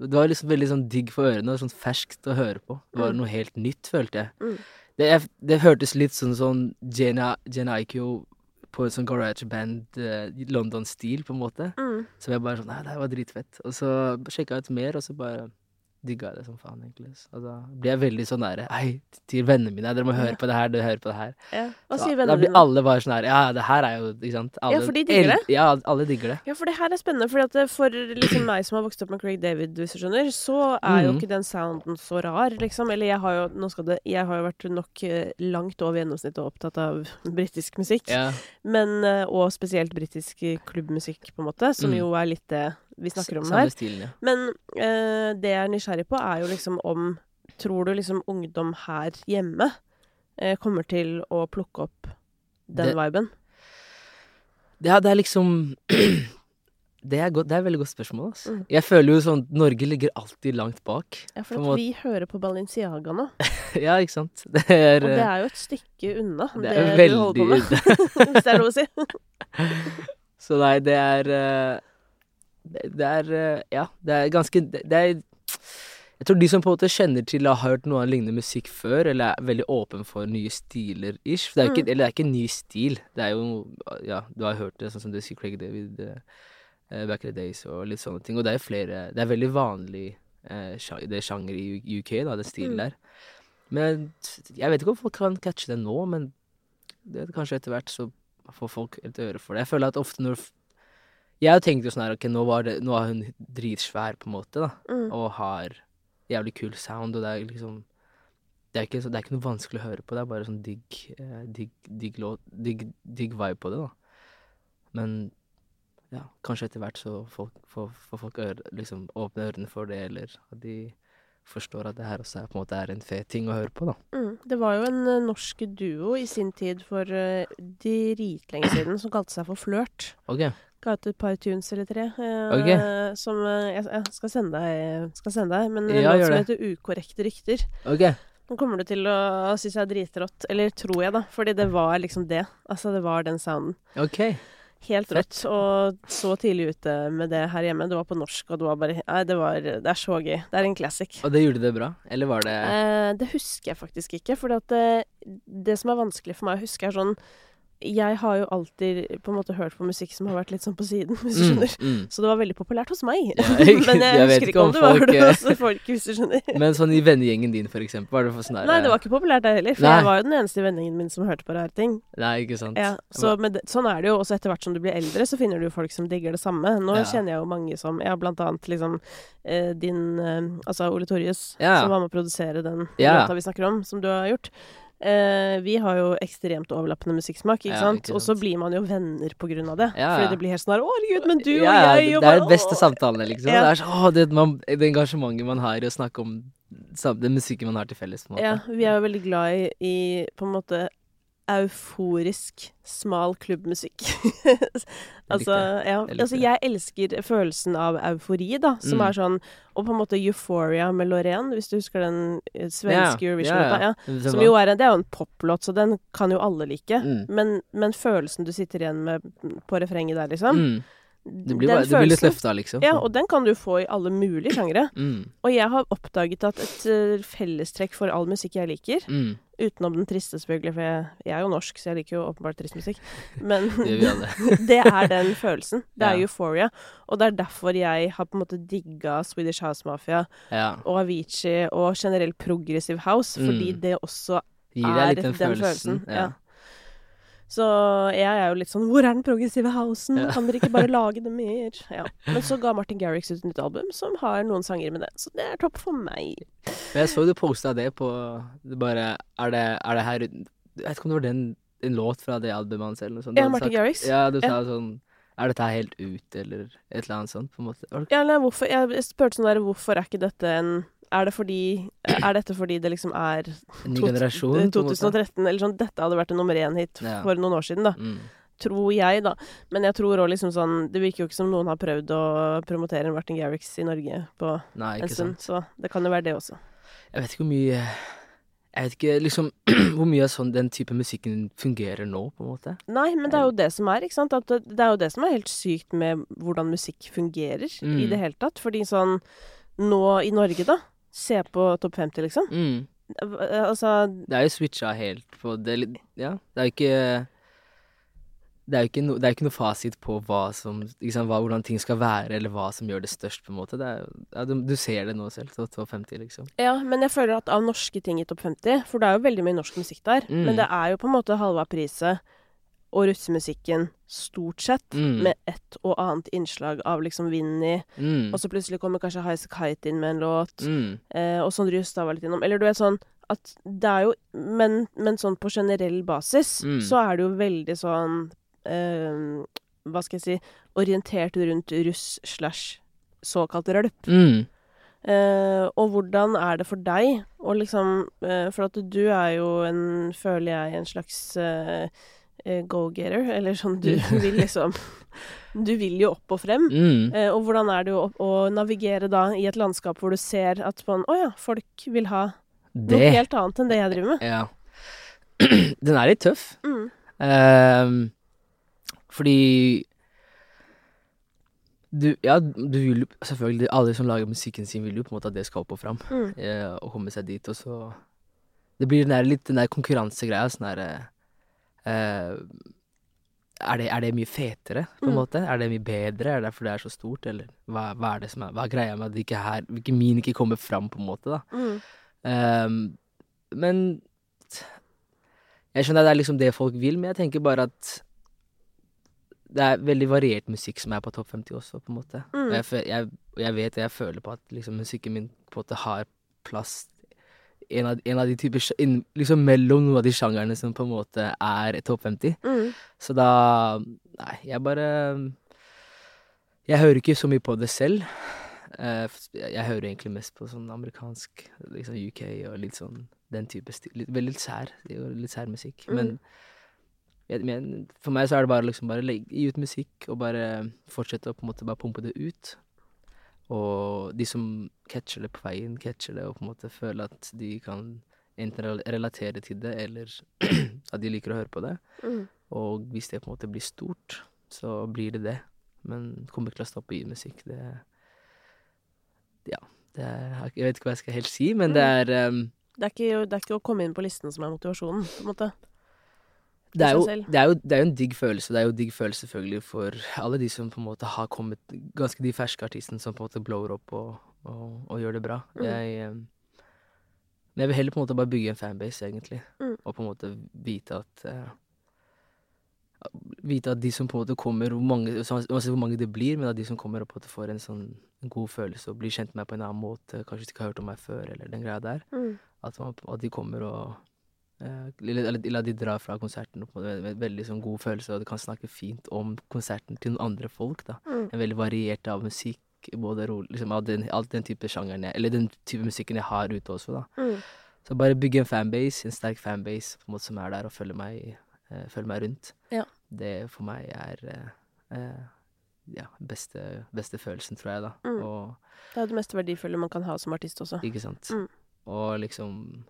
Det var liksom veldig sånn digg for ørene, sånn ferskt å høre på. Det var Mm. noe helt nytt, følte jeg. Mm. Det, jeg, det hørtes litt sånn sånn Jenna, IQ på en sånn garage band, uh, London-stil, på en måte. Mm. Så jeg bare sånn Nei, det her var dritfett. Og så sjekka jeg ut mer, og så bare digga det som faen, egentlig. Og da blir jeg veldig sånn derre Hei, til vennene mine, dere må høre på det her, dere hører på det her. Ja. Hva sier vennene dine? Da blir dine? alle bare sånn her Ja, det her er jo Ikke sant? Alle, for de digger det. Ja, alle digger det. Ja, for det her er spennende, at for liksom meg som har vokst opp med Craig David, hvis du skjønner, så er jo Mhm. ikke den sounden så rar, liksom. Eller jeg har jo, nå skal det, jeg har jo vært nok eh, langt over gjennomsnittet opptatt av britisk musikk. Ja. Men, eh, og spesielt britisk klubbmusikk, på en måte, som Mm. jo er litt det vi snakker om her. stilen, ja. Men eh, det jeg er nysgjerrig på, er jo liksom om Tror du liksom ungdom her hjemme eh, kommer til å plukke opp den Det- viben? Ja, det er liksom Det er, godt, det er et veldig godt spørsmål. Altså. Mm. Jeg føler jo sånn Norge ligger alltid langt bak. Ja, for at vi hører på Balenciaga nå, ja, ikke sant? Det er, og det eh, er jo et stykke unna det det, er du holder på med. Hvis det er lov å si. Så nei, det er eh, det, er eh, Ja, det er ganske det, er Jeg tror de som på en måte kjenner til har hørt noe av lignende musikk før, eller er veldig åpen for nye stiler ish det er ikke, Mm. Eller det er ikke en ny stil. Det er jo Ja, du har hørt det, sånn som du sier Craig David eh, Back in the Days og litt sånne ting. Og det er flere Det er veldig vanlig uh, det er sjanger i UK, da, den stilen Mm. der. Men jeg vet ikke om folk kan catche det nå, men det, kanskje etter hvert så får folk et øre for det. Jeg føler at ofte når Jeg har tenkt jo sånn her, ok, nå, var det, nå er hun dritsvær, på en måte, da, Mm. og har jævlig kul sound, og det er liksom det er, ikke, det er ikke noe vanskelig å høre på, det er bare sånn digg, eh, digg, digg digg, digg vibe på det, da. Men ja, kanskje etter hvert så folk, får, får folk øre, liksom åpne ørene for det, eller at de forstår at det her også er, på en måte er en fet ting å høre på, da. Mm. Det var jo en eh, norsk duo i sin tid for uh, dritlenge siden som kalte seg for Flørt. Ok. Ga ut et par tunes eller tre. eh, okay. Som eh, jeg, jeg skal sende deg, skal sende deg men en Ja, noe som det. heter Ukorrekte rykter. Okay. Nå kommer du til å synes jeg er dritrått. Eller tror jeg, da. Fordi det var liksom det. Altså, det var den sounden. Okay. Helt rått. Og så tidlig ute med det her hjemme. Det var på norsk, og det var bare Nei, det var Det er så gøy. Det er en classic. Og det gjorde det bra? Eller var det Eh, det husker jeg faktisk ikke. For det, det som er vanskelig for meg å huske, er sånn Jeg har jo alltid på en måte hørt på musikk som har vært litt sånn på siden, hvis du skjønner. Mm, mm. Så det var veldig populært hos meg. Ja, jeg- Men jeg, jeg husker ikke om det var folk, det eh, hos folk, hvis du skjønner. Men sånn i vennegjengen din, for eksempel, var det for sånn Nei, det var ikke populært der heller. For Nei. jeg var jo den eneste i vennegjengen min som hørte på rare ting. Nei, ikke sant. Ja, så med det, sånn er det jo. Også etter hvert som du blir eldre, så finner du jo folk som digger det samme. Nå Ja. kjenner jeg jo mange som Ja, blant annet liksom eh, din eh, Altså Ole Torjus, som var med å produsere den låta vi snakker om, som du har gjort. Eh, vi har jo ekstremt overlappende musikksmak, ikke Ja, sant? Og så blir man jo venner på grunn av det. Ja, Fordi det blir helt sånn her Å, herregud, men du ja, og jeg og Det er bare, de beste samtalen, samtalene, liksom. Ja. Det er så, å, det, man, det engasjementet man har i å snakke om den musikken man har til felles, på en måte. Ja, vi er jo veldig glad i, i på en måte euforisk, smal klubbmusikk. altså, ja, altså, jeg elsker følelsen av eufori, da, som Mm. er sånn Og på en måte Euphoria med Lorraine, hvis du husker den eh, svenske Eurovision-låta. Ja, Som jo er en, det er jo en poplåt, så den kan jo alle like. Mm. Men, men følelsen du sitter igjen med på refrenget der, liksom mm. Det blir, bare, det blir litt løfta, liksom. Ja, og den kan du få i alle mulige sjangere. mm. Og jeg har oppdaget at et eh, fellestrekk for all musikk jeg liker, Mm. Utenom den triste, selvfølgelig, for jeg, jeg er jo norsk, så jeg liker jo åpenbart trist musikk. Men Det er den følelsen. Det er Ja. euphoria. Og det er derfor jeg har på en måte digga Swedish House Mafia Ja. og Avicii og generell progressive house, fordi Mm. det også Gir er den, den, følelsen. Ja. Ja. Så jeg er jo litt sånn Hvor er den progressive housen? Kan dere ikke bare lage det mer? Ja. Men så ga Martin Garrix ut et nytt album som har noen sanger med det. Så det er topp for meg. Men jeg så du posta det på det bare Er det, er det her Jeg vet ikke om det var den, en låt fra det albumet hans eller noe sånt. Ja, Martin sagt- Garrix? Ja, du sa Ja. sånn Er dette helt ut, eller et eller annet sånt, på en måte? Ja, nei, hvorfor Jeg spurte sånn der Hvorfor er ikke dette en Er det fordi Er dette fordi det liksom er ny generasjon? på en måte? 2013, eller sånn Dette hadde vært en nummer én-hit Ja. for noen år siden, da. Mm. Tror jeg, da. Men jeg tror òg liksom sånn Det virker jo ikke som noen har prøvd å promotere en Martin Garrix i Norge på Nei, en stund, så det kan jo være det også. Jeg vet ikke hvor mye Jeg vet ikke liksom hvor mye av sånn den type musikken fungerer nå, på en måte. Nei, men det er jo det som er, ikke sant. At det, det er jo det som er helt sykt med hvordan musikk fungerer i Mm. det hele tatt. Fordi sånn Nå i Norge, da. Se på Topp 50, liksom. Mm. Altså Det er jo switcha helt på det Ja, det er jo ikke det er jo ikke, no, det er ikke noe fasit på hva som, sant, hva, hvordan ting skal være, eller hva som gjør det størst, på en måte. Det er, ja, du, du ser det nå selv, så topp 50, liksom. Ja, men jeg føler at av norske ting i Topp 50, for det er jo veldig mye norsk musikk der, Mm. men det er jo på en måte halva priset og russemusikken stort sett, Mm. med et og annet innslag av liksom Vinni, Mm. og så plutselig kommer kanskje Highas Kite inn med en låt, Mm. eh, og Sondre Justad var litt innom. Eller du vet sånn at det er jo Men, men sånn på generell basis Mm. så er det jo veldig sånn eh, Hva skal jeg si Orientert rundt russ slash såkalt rølp. Mm. Eh, og hvordan er det for deg å liksom eh, For at du er jo en, føler jeg, en slags eh, go-getter. Eller sånn du vil liksom Du vil jo opp og frem. Mm. Eh, og hvordan er det å, å navigere da i et landskap hvor du ser at en, Å ja, folk vil ha noe helt annet enn det jeg driver med. Ja. Den er litt tøff. Mm. Eh, fordi du, Ja, du vil jo Selvfølgelig, alle som lager musikken sin, vil jo på en måte at det skal opp og fram. Mm. eh, og komme seg dit, og så Det blir den der, litt den der konkurransegreia. Sånn derre eh, er, det, er det mye fetere, på en Mm. måte? Er det mye bedre? Er det derfor det er så stort, eller hva, hva er det som er Hva er greia med at det ikke her, ikke min ikke kommer fram, på en måte, da? Mm. Um, men Jeg skjønner at det er liksom det folk vil, men jeg tenker bare at det er veldig variert musikk som er på topp 50 også, på en måte. Mm. Og jeg, jeg, jeg vet og jeg føler på at liksom musikken min på en måte har plass en av, en av de typer Liksom mellom noen av de sjangerne som på en måte er topp 50. Mm. Så da Nei, jeg bare Jeg hører ikke så mye på det selv. Eh, jeg hører egentlig mest på sånn amerikansk, liksom UK og litt sånn den type stil. Litt, veldig litt sær. Litt sær musikk. Mm. Men, men for meg så er det bare liksom bare legge, ut musikk og bare fortsette å på en måte bare pumpe det ut. Og de som catcher det på veien, catcher det og på en måte føler at de kan enten relatere til det, eller at de liker å høre på det. Mm. Og hvis det på en måte blir stort, så blir det det. Men kommer ikke til å stoppe i musikk. Det Ja. Det er, jeg vet ikke hva jeg skal helt si, men det er um, Det, er ikke, det er ikke å komme inn på listen som er motivasjonen, på en måte. Det, er jo, det, er jo, det er jo en digg følelse. Det er jo en digg følelse selvfølgelig for alle de som på en måte har kommet Ganske de ferske artistene som på en måte blower opp og, og, og gjør det bra. Mm. Jeg um, Men jeg vil heller på en måte bare bygge en fanbase, egentlig. Mm. Og på en måte vite at uh, Vite at de som på en måte kommer, hvor mange, uansett hvor mange det blir, men at de som kommer måte får en sånn en god følelse og blir kjent med meg på en annen måte, kanskje de ikke har hørt om meg før, eller den greia der. Mm. At, man, at de kommer og eh, Eller eller- eller de drar fra konserten en med, med veldig sånn god følelse, og de kan snakke fint om konserten til noen andre folk. da. Mm. En veldig variert av musikk, både rolig, liksom av den, alt den type sjangeren jeg, Eller den type musikken jeg har ute også, da. Mm. Så bare bygge en fanbase, en sterk fanbase på en måte som er der og følger meg, uh, følger meg rundt. Ja. Det for meg er uh, uh, ja, beste, beste følelsen, tror jeg, da. Mm. Og Det er det mest verdifulle man kan ha som artist også. ikke sant. Mm. Og liksom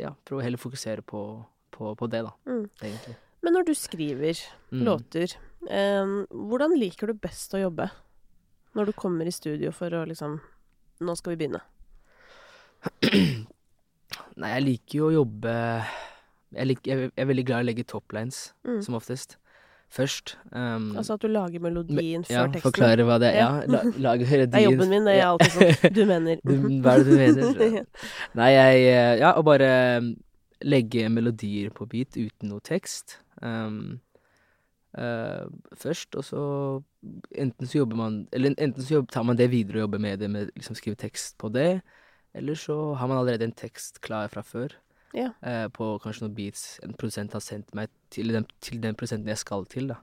Ja, prøve å heller fokusere på, på, på det, da, Mm. egentlig. Men når du skriver Mm. låter, eh, hvordan liker du best å jobbe? Når du kommer i studio for å liksom Nå skal vi begynne. Nei, jeg liker jo å jobbe jeg, lik, jeg, jeg er veldig glad i å legge toplines, Mm. som oftest. Først. Um, Altså at du lager melodien ja, før teksten. forklare hva det er. Ja, Ja. la, lage melodien. Det er jobben min, det er Ja. alltid sånn. Du mener. Du, hva er det du mener? Nei, jeg eh, Ja, å bare um, legge melodier på beat uten noe tekst. Um, uh, først, og så enten så jobber man Eller enten så jobber, tar man det videre og jobber med det med liksom skrive tekst på det, eller så har man allerede en tekst klar fra før. Ja. eh, på kanskje noen beats en produsent har sendt meg til den, til den produsenten jeg skal til, da.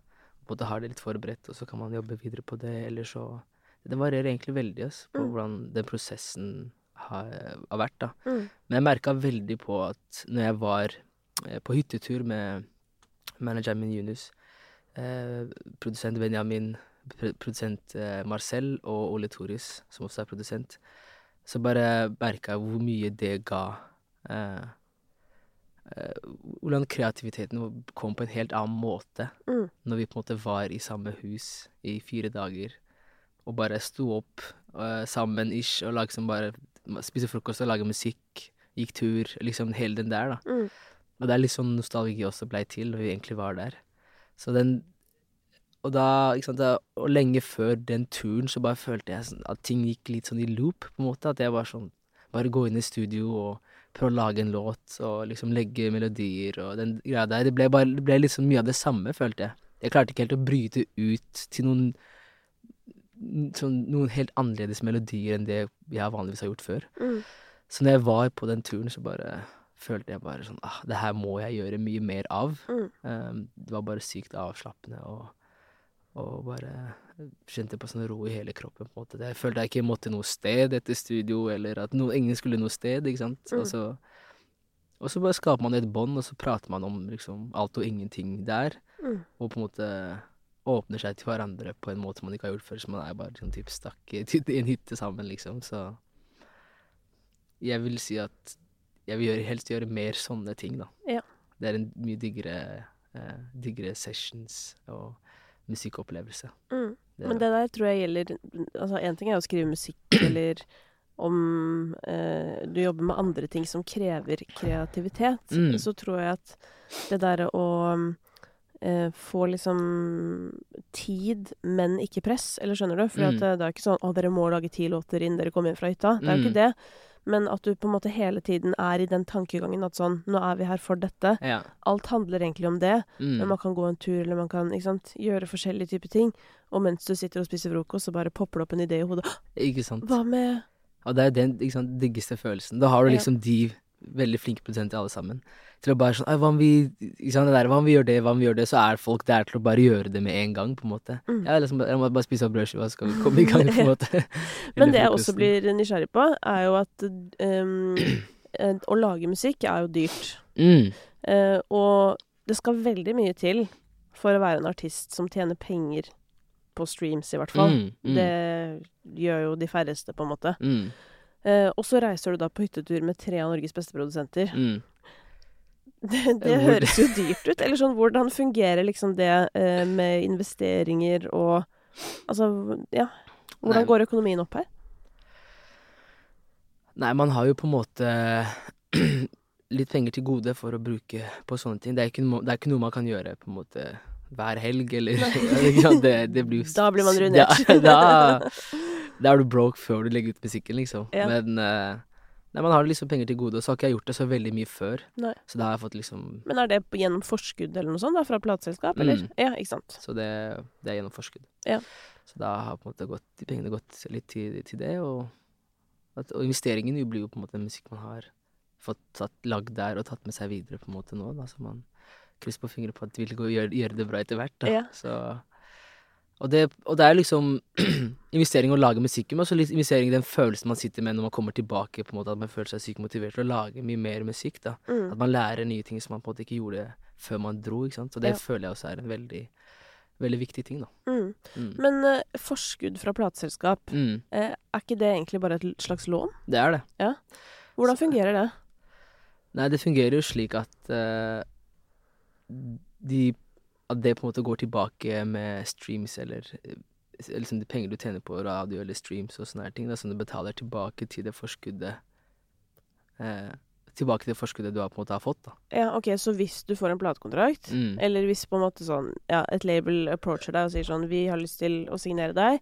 Både har det litt forberedt, og så kan man jobbe videre på det, eller så Det varierer egentlig veldig, ass, på Mm. hvordan den prosessen har, har vært, da. Mm. Men jeg merka veldig på at når jeg var eh, på hyttetur med manageren min Yunus, eh, produsent Benjamin, produsent eh, Marcel og Ole Toris, som også er produsent, så bare merka jeg hvor mye det ga. Eh, eh, hvordan kreativiteten kom på en helt annen måte Mm. når vi på en måte var i samme hus i fire dager og bare sto opp uh, sammen ish og liksom bare spise frokost og lage musikk, gikk tur, liksom hele den der, da. Mm. Og det er litt sånn nostalgi også blei til når vi egentlig var der. Så den Og da, ikke sant, da, og lenge før den turen så bare følte jeg sånn at ting gikk litt sånn i loop, på en måte. At jeg var sånn Bare gå inn i studio og prøve å lage en låt og liksom legge melodier og den greia der. Det ble bare det ble liksom mye av det samme, følte jeg. Jeg klarte ikke helt å bryte ut til noen sånn, noen helt annerledes melodier enn det jeg vanligvis har gjort før. Mm. Så når jeg var på den turen, så bare følte jeg bare sånn ah, Det her må jeg gjøre mye mer av. Mm. Um, det var bare sykt avslappende og, og bare kjente på sånn ro i hele kroppen. på en måte. Jeg følte jeg ikke måtte noe sted etter studio, eller at no, ingen skulle noe sted. ikke sant? Mm. Og, så, og så bare skaper man et bånd, og så prater man om liksom alt og ingenting der. Mm. Og på en måte åpner seg til hverandre på en måte man ikke har gjort før. Så man er bare sånn typ stakk i i en hytte sammen, liksom. Så jeg vil si at jeg vil helst gjøre mer sånne ting, da. Ja. Det er en mye diggere, eh, diggere sessions og musikkopplevelse. Mm. Det Men det der tror jeg gjelder Altså, én ting er å skrive musikk, eller om eh, du jobber med andre ting som krever kreativitet, Mm. så tror jeg at det derre å eh, få liksom tid, men ikke press, eller skjønner du? For Mm. eh, det er ikke sånn 'Å, dere må lage ti låter innen dere kommer hjem fra hytta'. Det er jo Mm. ikke det. Men at du på en måte hele tiden er i den tankegangen at sånn 'Nå er vi her for dette'. Ja. Alt handler egentlig om det. Men Mm. man kan gå en tur, eller man kan sant, gjøre forskjellige typer ting. Og mens du sitter og spiser frokost, så bare popper det opp en idé i hodet. Ikke sant. Hva med Og det er den sant, diggeste følelsen. Da har du Ja. liksom de veldig flinke produsenter alle sammen. Til å bare sånn hva om vi sant, det der, hva om vi gjør det, hva om vi gjør det? Så er folk der til å bare gjøre det med en gang, på en måte. Mm. Ja, liksom, jeg må bare spise opp brødskiva, så skal vi komme i gang, på en måte. Men det jeg også blir nysgjerrig på, er jo at eh, å lage musikk er jo dyrt. mm. Uh, og det skal veldig mye til for å være en artist som tjener penger på streams, i hvert fall. Mm, mm, Det gjør jo de færreste, på en måte. Eh, og så reiser du da på hyttetur med tre av Norges beste produsenter. mm. Det, det Hvor- høres jo dyrt ut. Eller sånn, hvordan fungerer liksom det uh, med investeringer og Altså, ja. Hvordan Nei. går økonomien opp her? Nei, man har jo på en måte litt penger til gode for å bruke på sånne ting. Det er ikke, det er ikke noe man kan gjøre på en måte hver helg, eller ja. Det, det blir Da blir man ruinert. Da, da, da er du broke før du legger ut musikken, liksom. Ja. Men uh, nei, man har liksom penger til gode, og så har ikke jeg gjort det så veldig mye før. Nei. Så da har jeg fått liksom Men er det gjennom forskudd eller noe sånt da, fra plateselskap, eller? Mm. Ja, ikke sant. Så det, det er gjennom forskudd. Ja. Så da har på en måte gått, de pengene gått litt til, til det, og, at, og investeringen jo blir jo på en måte musikk man har fått tatt, lagd der og tatt med seg videre på en måte nå, da, så man krysser på fingrene på at de vil gjøre, gjøre det bra etter hvert, da. Ja. Så, og, det, og det er liksom investering å lage musikk, men også investering i den følelsen man sitter med når man kommer tilbake, på en måte, at man føler seg sykt motivert til å lage mye mer musikk, da. Mm. At man lærer nye ting som man på en måte ikke gjorde før man dro, ikke sant. Og det Ja. føler jeg også er en veldig, veldig viktig ting, da. Mm. Mm. Men uh, forskudd fra plateselskap, Mm, uh, er ikke det egentlig bare et slags lån? det er det. Hvordan fungerer det? Nei, det fungerer jo slik at uh, de At det på en måte går tilbake med streams eller liksom de penger du tjener på radio eller streams og sånne ting, da, som du betaler tilbake til det forskuddet eh, Tilbake til det forskuddet du har på en måte har fått, da. Ja, ok, Så hvis du får en platekontrakt, Mm. eller hvis på en måte sånn Ja, et label approacher deg og sier sånn Vi har lyst til å signere deg.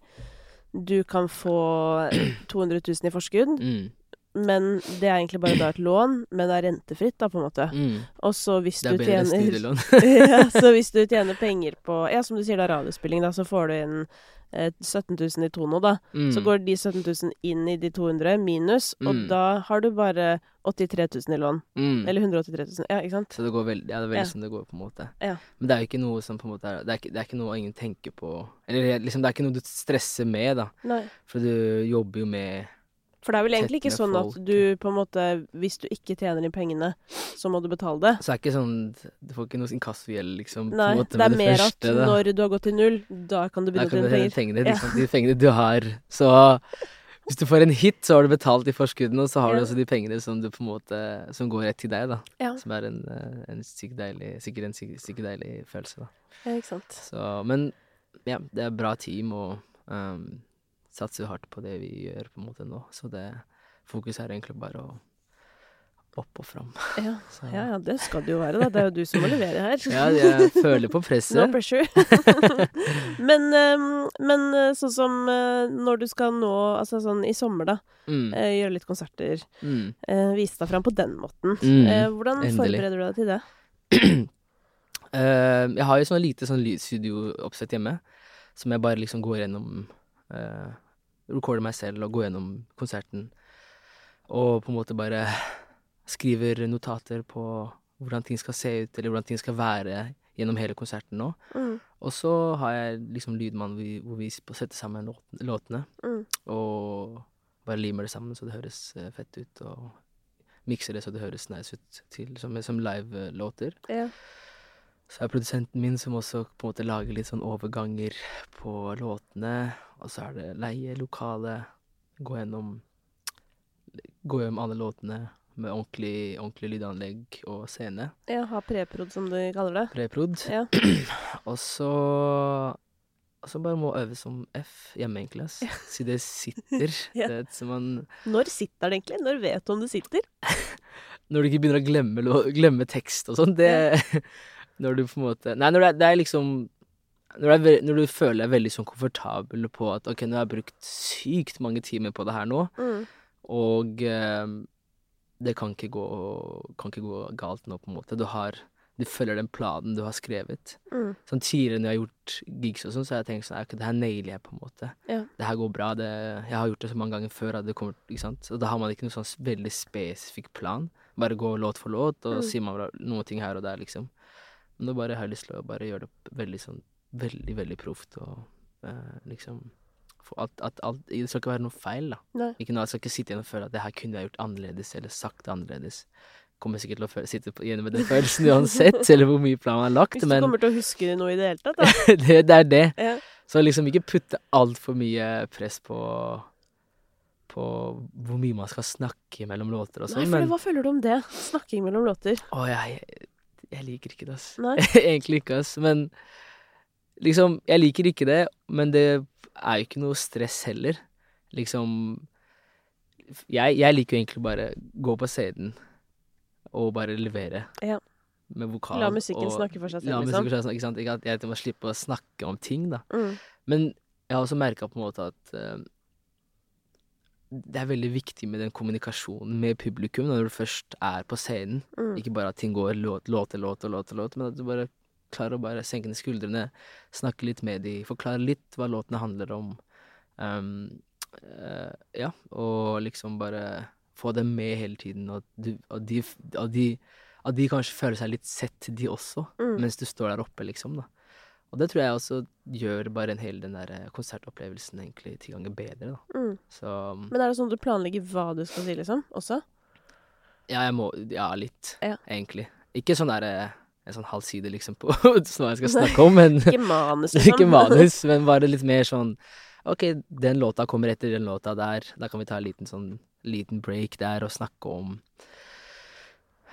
Du kan få 200 000 i forskudd, Mm. Men det er egentlig bare da et lån, men det er rentefritt, da, på en måte. Mm. Og så hvis du er tjener ja, Så hvis du tjener penger på Ja, som du sier, da, radiospilling, da, så får du inn eh, 17 000 i Tono, da. Mm. Så går de 17 000 inn i de 200 minus, og Mm. da har du bare 83 000 i lån. mm. Eller 183 000. Ja, ikke sant? Så det går veldig, ja, det er veldig Ja. som det går, på en måte. Ja. Men det er jo ikke noe som på en måte er Det er ikke, det er ikke noe ingen tenker på Eller liksom, det er ikke noe du stresser med, da. Nei. For du jobber jo med For det er vel egentlig ikke sånn at du på en måte Hvis du ikke tjener inn pengene, så må du betale det. Så det er ikke sånn Du får ikke noe inkassogjeld, liksom. Nei, på en måte, det er med mer første, at da. når du har gått til null, da kan du begynne å kan du tjene penger. pengene, Ja. liksom, de pengene du har. Så hvis du får en hit, så har du betalt de forskuddene, og så har Ja. du også de pengene som du på en måte Som går rett til deg, da. Ja. Som er en, eh, en sykt deilig Sikkert en sykt deilig følelse, da. Ja, ikke sant. Så Men ja, det er bra team, og um, satser hardt på det vi gjør på en måte nå. Så det fokuset er egentlig bare å opp og fram. Ja. Ja, ja, det skal det jo være, da. Det er jo du som må levere her. ja, jeg føler på presset. No pressure. men, ehm, men eh, sånn som eh, når du skal nå Altså sånn i sommer, da. Mm, eh, gjøre litt konserter. mm. vise deg fram på den måten. Mm, hvordan endelig. forbereder du deg til det? Jeg har jo sånn lite sånn lydstudiooppsett hjemme, som jeg bare liksom går gjennom uh, Recorder meg selv og går gjennom konserten. Og på en måte bare skriver notater på hvordan ting skal se ut, eller hvordan ting skal være gjennom hele konserten nå. Mm, Og så har jeg liksom lydmann hvor vi, hvor vi setter sammen låtene, mm, og bare limer det sammen så det høres eh, fett ut, og mikser det så det høres nice ut til, som, som live-låter. ja. Så er produsenten min som også på en måte lager litt sånn overganger på låtene. Og så er det leie lokale, gå gjennom Gå gjennom alle låtene med ordentlig, ordentlig lydanlegg og scene. ja ha preprod, som du kaller det. Preprod. Ja. Og så Og så bare må øve som F hjemme, egentlig. ass. Si det sitter. Ja. det, så man, Når sitter det egentlig? Når vet du om det sitter? når du ikke begynner å glemme, glemme tekst og sånn, det Når du på en måte Nei, når det er, det er liksom når er, når du føler deg veldig sånn komfortabel på at ok, nå har jeg brukt sykt mange timer på det her nå, Mm, og eh, det kan ikke, gå, kan ikke gå galt nå, på en måte. Du har Du følger den planen du har skrevet. mm, Sånn Tidligere når jeg har gjort gigs og sånn, så har jeg tenkt sånn Ok, det her nailer jeg, på en måte. Ja. Det her går bra. Det, jeg har gjort det så mange ganger før at det kommer Ikke sant. Og da har man ikke noen sånn veldig spesifikk plan. bare gå låt for låt, og Mm. sier man noen ting her og der, liksom. Men nå bare har jeg lyst til å bare gjøre det veldig sånn veldig, veldig proft og eh, liksom at, at alt Det skal ikke være noe feil, da. Nei. Ikke noe, jeg skal ikke sitte igjen og føle at det her kunne jeg gjort annerledes, eller sagt det annerledes. Kommer sikkert til å føle, sitte igjen med den følelsen uansett, eller hvor mye plan man har lagt, Hvis du men kommer til å huske noe i det hele tatt, da. det, det er det. Ja. Så liksom ikke putte altfor mye press på på hvor mye man skal snakke mellom låter og Nei, sånn, for men hva føler du om det? Snakking mellom låter. Å, jeg, jeg liker ikke det, ass. Nei. Egentlig ikke, ass. Men liksom Jeg liker ikke det, men det er jo ikke noe stress heller. Liksom Jeg, jeg liker jo egentlig bare gå på scenen og bare levere. Ja. Med vokal. La musikken og- snakke for seg selv, liksom. for seg snakke, ikke sant? Ikke at jeg må slippe å snakke om ting, da. Mm. Men jeg har også merka på en måte at uh, det er veldig viktig med den kommunikasjonen med publikum når du først er på scenen. Mm. Ikke bare at ting går låt, låt til låt og låt til låt, men at du bare klarer å bare senke ned skuldrene, snakke litt med dem, forklare litt hva låtene handler om. Um, uh, ja, og liksom bare få dem med hele tiden, og, du, og, de, og de, at de kanskje føler seg litt sett, de også, Mm. mens du står der oppe, liksom, da. Og det tror jeg også gjør bare en hel den der eh, konsertopplevelsen egentlig ti ganger bedre, da. Mm. Så Men er det sånn at du planlegger hva du skal si, liksom? Også? ja, jeg må Ja, litt, Ja. egentlig. Ikke sånn derre en sånn halv side, liksom, på hva jeg skal snakke om, men Ikke manus, liksom. Ikke manus, men bare litt mer sånn Ok, den låta kommer etter den låta der. Da kan vi ta en liten sånn liten break der og snakke om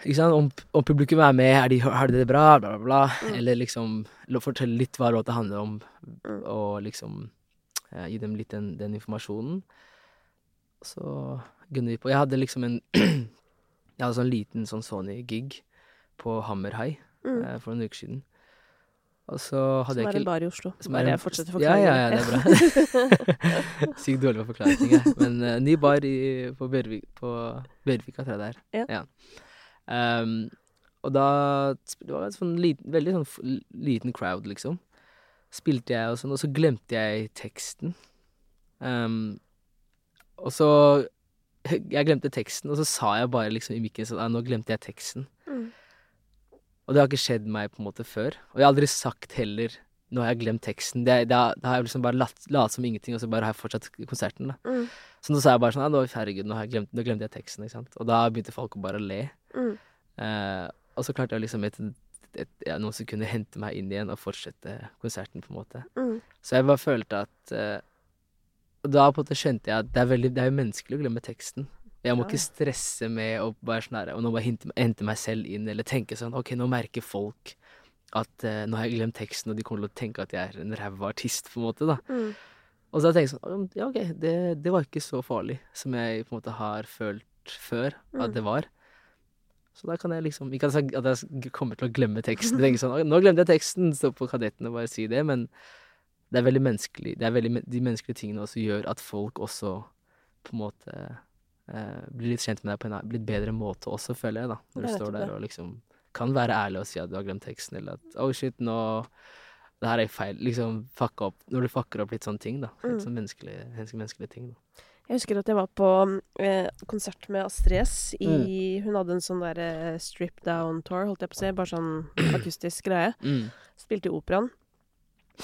Ikke sant, om, om publikum er med, er de, har de det bra, bla, bla, bla. Mm. Eller liksom fortelle litt hva låta handler om, Mm. og liksom eh, gi dem litt den, den informasjonen. Så gunner vi på. Jeg hadde liksom en Jeg hadde sånn liten sånn Sony-gig på Hammer High Mm. eh, for noen uker siden. Og så hadde Som jeg er ikke en bar i Oslo. som er Bare en- fortsetter Ja, forklaringen. ja, ja, det er bra. Sykt dårlig på ting, jeg. Men uh, ny bar i, på Bjørvik, Bjørvika, tror jeg det er. Ja. Um, og da Det var en sånn liten, veldig sånn liten crowd, liksom. Spilte jeg og sånn, og så glemte jeg teksten. Um, og så Jeg glemte teksten, og så sa jeg bare liksom i mikken sånn «Ah, Nå glemte jeg teksten. Og det har ikke skjedd meg på en måte før. Og jeg har aldri sagt heller Nå har jeg glemt teksten. Det, da, det har jeg liksom bare latt, latt som ingenting, og så bare har jeg fortsatt konserten. da. Mm. Så nå sa jeg bare sånn nå, Herregud, nå, har glemt, nå glemte jeg teksten. ikke sant? Og da begynte folk å bare le. Mm. Eh, og så klarte jeg liksom etter et, ja, noen sekunder hente meg inn igjen og fortsette konserten, på en måte. Mm. Så jeg bare følte at eh, Og da på en måte skjønte jeg at det er, veldig, det er jo menneskelig å glemme teksten. Jeg må Ja. ikke stresse med å bare sånn her, og nå bare hente, hente meg selv inn, eller tenke sånn OK, nå merker folk at eh, nå har jeg glemt teksten, og de kommer til å tenke at jeg er en ræva artist, på en måte, da. Mm. Og så har jeg sånn Ja, OK, det, det var ikke så farlig som jeg på en måte har følt før Mm. at det var. Så da kan jeg liksom Ikke at jeg, kommer til å glemme teksten. Tenke sånn «Oi, Nå glemte jeg teksten! Stå på Kadetten og bare si det. Men det er veldig menneskelig. Det er veldig, de menneskelige tingene også gjør at folk også på en måte eh, blir litt kjent med deg på en litt bedre måte også, føler jeg, da. Når du står der og liksom kan være ærlig og si at du har glemt teksten, eller at oh shit, nå det her er feil. Liksom fucka opp Når du fucker opp litt sånne ting, da. Litt Mm. sånn menneskelige, menneskelige, menneskelige ting. Da. Jeg husker at jeg var på eh, konsert med Astrid S i Mm. Hun hadde en sånn der eh, strip down tour, holdt jeg på å si. Bare sånn akustisk greie. Mm. Spilte i operaen.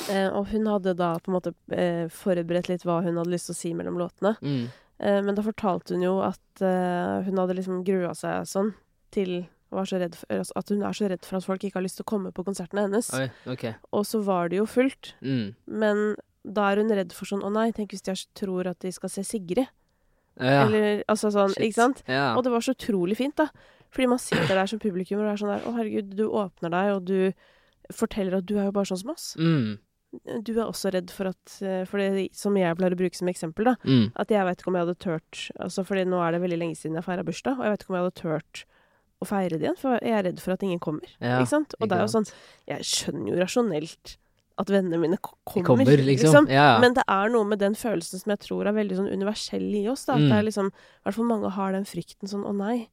Eh, og hun hadde da på en måte eh, forberedt litt hva hun hadde lyst til å si mellom låtene. Mm. Eh, men da fortalte hun jo at eh, hun hadde liksom grua seg sånn til var så redd for, altså At hun er så redd for at folk ikke har lyst til å komme på konsertene hennes. Oi, okay. Og så var det jo fullt. Mm. Men da er hun redd for sånn Å nei, tenk hvis de tror at de skal se Sigrid. Ja. Eller altså sånn, Shit. ikke sant? Ja. Og det var så utrolig fint, da. Fordi man sitter der som publikum og det er sånn der Å, herregud, du åpner deg, og du forteller at du er jo bare sånn som oss. Mm. Du er også redd for at eh, For det som jeg pleier å bruke som eksempel, da. Mm. At jeg vet ikke om jeg hadde turt Altså fordi nå er det veldig lenge siden jeg feira bursdag, og jeg vet ikke om jeg hadde turt å feire det igjen, for jeg er redd for at ingen kommer. Ja, ikke sant? Og ikke det er jo sånn. Jeg skjønner jo rasjonelt at vennene mine ko- kommer, kommer, liksom. Ja, ja. Men det er noe med den følelsen som jeg tror er veldig sånn universell i oss. Da. At Mm. det er liksom, I hvert fall mange har den frykten sånn 'å nei'.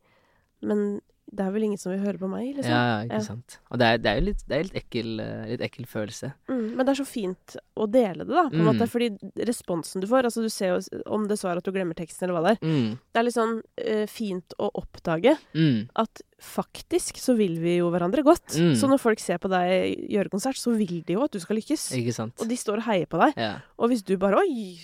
Men det er vel ingen som vil høre på meg, liksom. Ja, ikke Ja. sant. Og det er, det er jo litt, det er litt, ekkel, eh, litt ekkel følelse. Mm, men det er så fint å dele det, da, på en Mm. måte. Fordi responsen du får Altså, du ser jo om det så er at du glemmer teksten, eller hva det er. Mm. Det er litt sånn uh, fint å oppdage Mm. at faktisk så vil vi jo hverandre godt. Mm. Så når folk ser på deg gjøre konsert, så vil de jo at du skal lykkes. Og de står og heier på deg. Ja. Og hvis du bare Oi,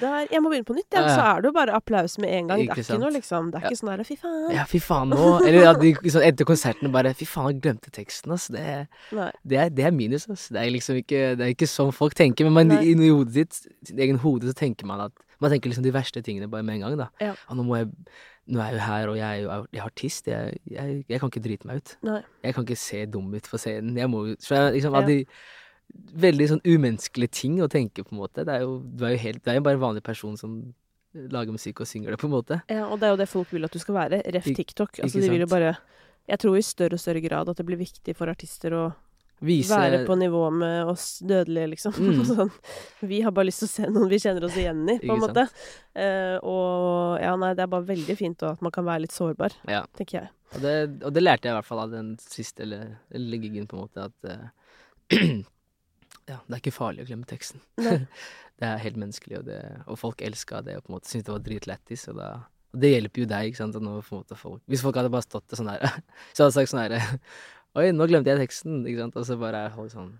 der, jeg må begynne på nytt, ja. Så er det jo bare applaus med en gang. Det Ikke er ikke noe liksom Det er Ja. ikke sånn der Fy faen. ja, fy faen nå. Eller at de liksom, etter konserten bare Fy faen, jeg glemte teksten, ass. Det, det, er, det er minus, ass. Det er liksom ikke Det er ikke sånn folk tenker. Men man, Nei. inni hodet ditt, sitt egen hode, så tenker man at Man tenker liksom de verste tingene bare med en gang, da. Ja. Og nå må jeg Nå er jeg jo her, og jeg er jo jeg er artist. Jeg, jeg, jeg kan ikke drite meg ut. Nei. Jeg kan ikke se dum ut på scenen. Jeg må jo liksom, Ja. de veldig sånn umenneskelige ting å tenke, på en måte. Det er jo, du er jo helt Du er jo bare en vanlig person som lager musikk og synger det, på en måte. Ja, og det er jo det folk vil at du skal være. Ref TikTok. Altså, de vil jo bare Jeg tror i større og større grad at det blir viktig for artister å Vise være på nivå med oss dødelige, liksom. Mm. sånn. Vi har bare lyst til å se noen vi kjenner oss igjen i, på en måte. Eh, og ja, nei, det er bare veldig fint og at man kan være litt sårbar, Ja. tenker jeg. Og det, og det lærte jeg i hvert fall av den siste eller, eller giggen, på en måte, at eh, Ja, det er ikke farlig å glemme teksten. Det er helt menneskelig, og, det, og folk elska det og på en måte syntes det var dritlættis. Og, og det hjelper jo deg, ikke sant. Nå, folk, hvis folk hadde bare stått det sånn her, så hadde jeg sagt sånn her Oi, nå glemte jeg teksten, ikke sant. Og så bare jeg folk sånn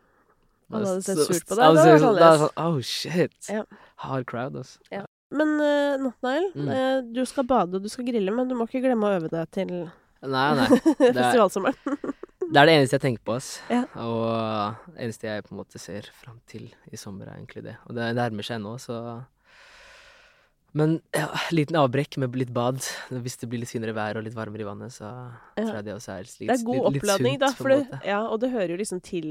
Han hadde sett surt på deg, da ser var det sånn- Da annerledes. sånn Oh, shit. Ja. Hard crowd, altså. Men uh, Nathaniel, Mm. uh, du skal bade og du skal grille, men du må ikke glemme å øve deg til Nei, nei. Det er, festivalsommeren. det er det eneste jeg tenker på, ass. Ja. Og det eneste jeg på en måte ser fram til i sommer, er egentlig det. Og det nærmer seg nå, så Men ja, liten avbrekk med litt bad. Hvis det blir litt finere vær og litt varmere i vannet, så tror jeg det også er litt, Det er god oppladning, sunt, da. For det, ja, og det hører jo liksom til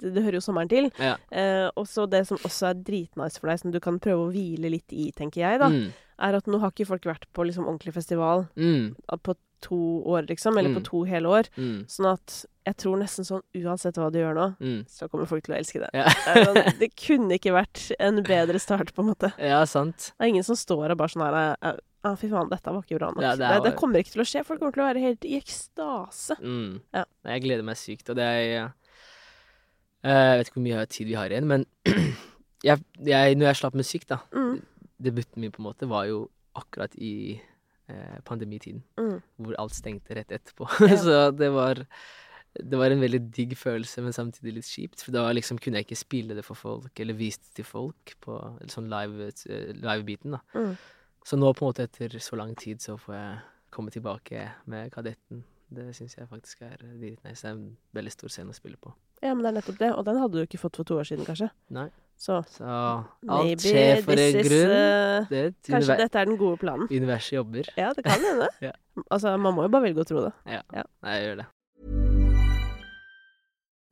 Det, det hører jo sommeren til. Ja. Eh, og så det som også er dritnice for deg, som du kan prøve å hvile litt i, tenker jeg, da, Mm, er at nå har ikke folk vært på liksom ordentlig festival mm, på to år, liksom. Eller Mm. på to hele år. mm, Sånn at jeg tror nesten sånn uansett hva du gjør nå, mm. så kommer folk til å elske det. Ja. Det, sånn, kunne ikke vært en bedre start, på en måte. ja, sant. Det er ingen som står og bare sånn her ah, Fy faen, dette var ikke bra nok. Ja, det det, er det, det, kommer ikke til å skje. Folk kommer til å være helt i ekstase. Mm. Ja. Jeg gleder meg sykt, og det er eh, Jeg vet ikke hvor mye tid vi har igjen, men jeg, jeg, når jeg slapp musikk, da Mm, Debuten min på en måte var jo akkurat i eh, pandemitiden. mm. hvor alt stengte rett etterpå. Ja. så det var det var en veldig digg følelse, men samtidig litt kjipt. For da liksom kunne jeg ikke spille det for folk, eller vise det til folk på sånn live- live-biten. da. Mm. Så nå på en måte etter så lang tid så får jeg komme tilbake med Kadetten. Det syns jeg faktisk er dritnice. Det er en veldig stor scene å spille på. Ja, men det er nettopp det. Og den hadde du ikke fått for to år siden, kanskje. Nei. Så Så alt skjer for en is, grunn. eh, Det kanskje dette er den gode planen. universet jobber. Ja, det kan hende. Ja. Altså, man må jo bare velge å tro det. Ja. Ja. Nei, jeg gjør det.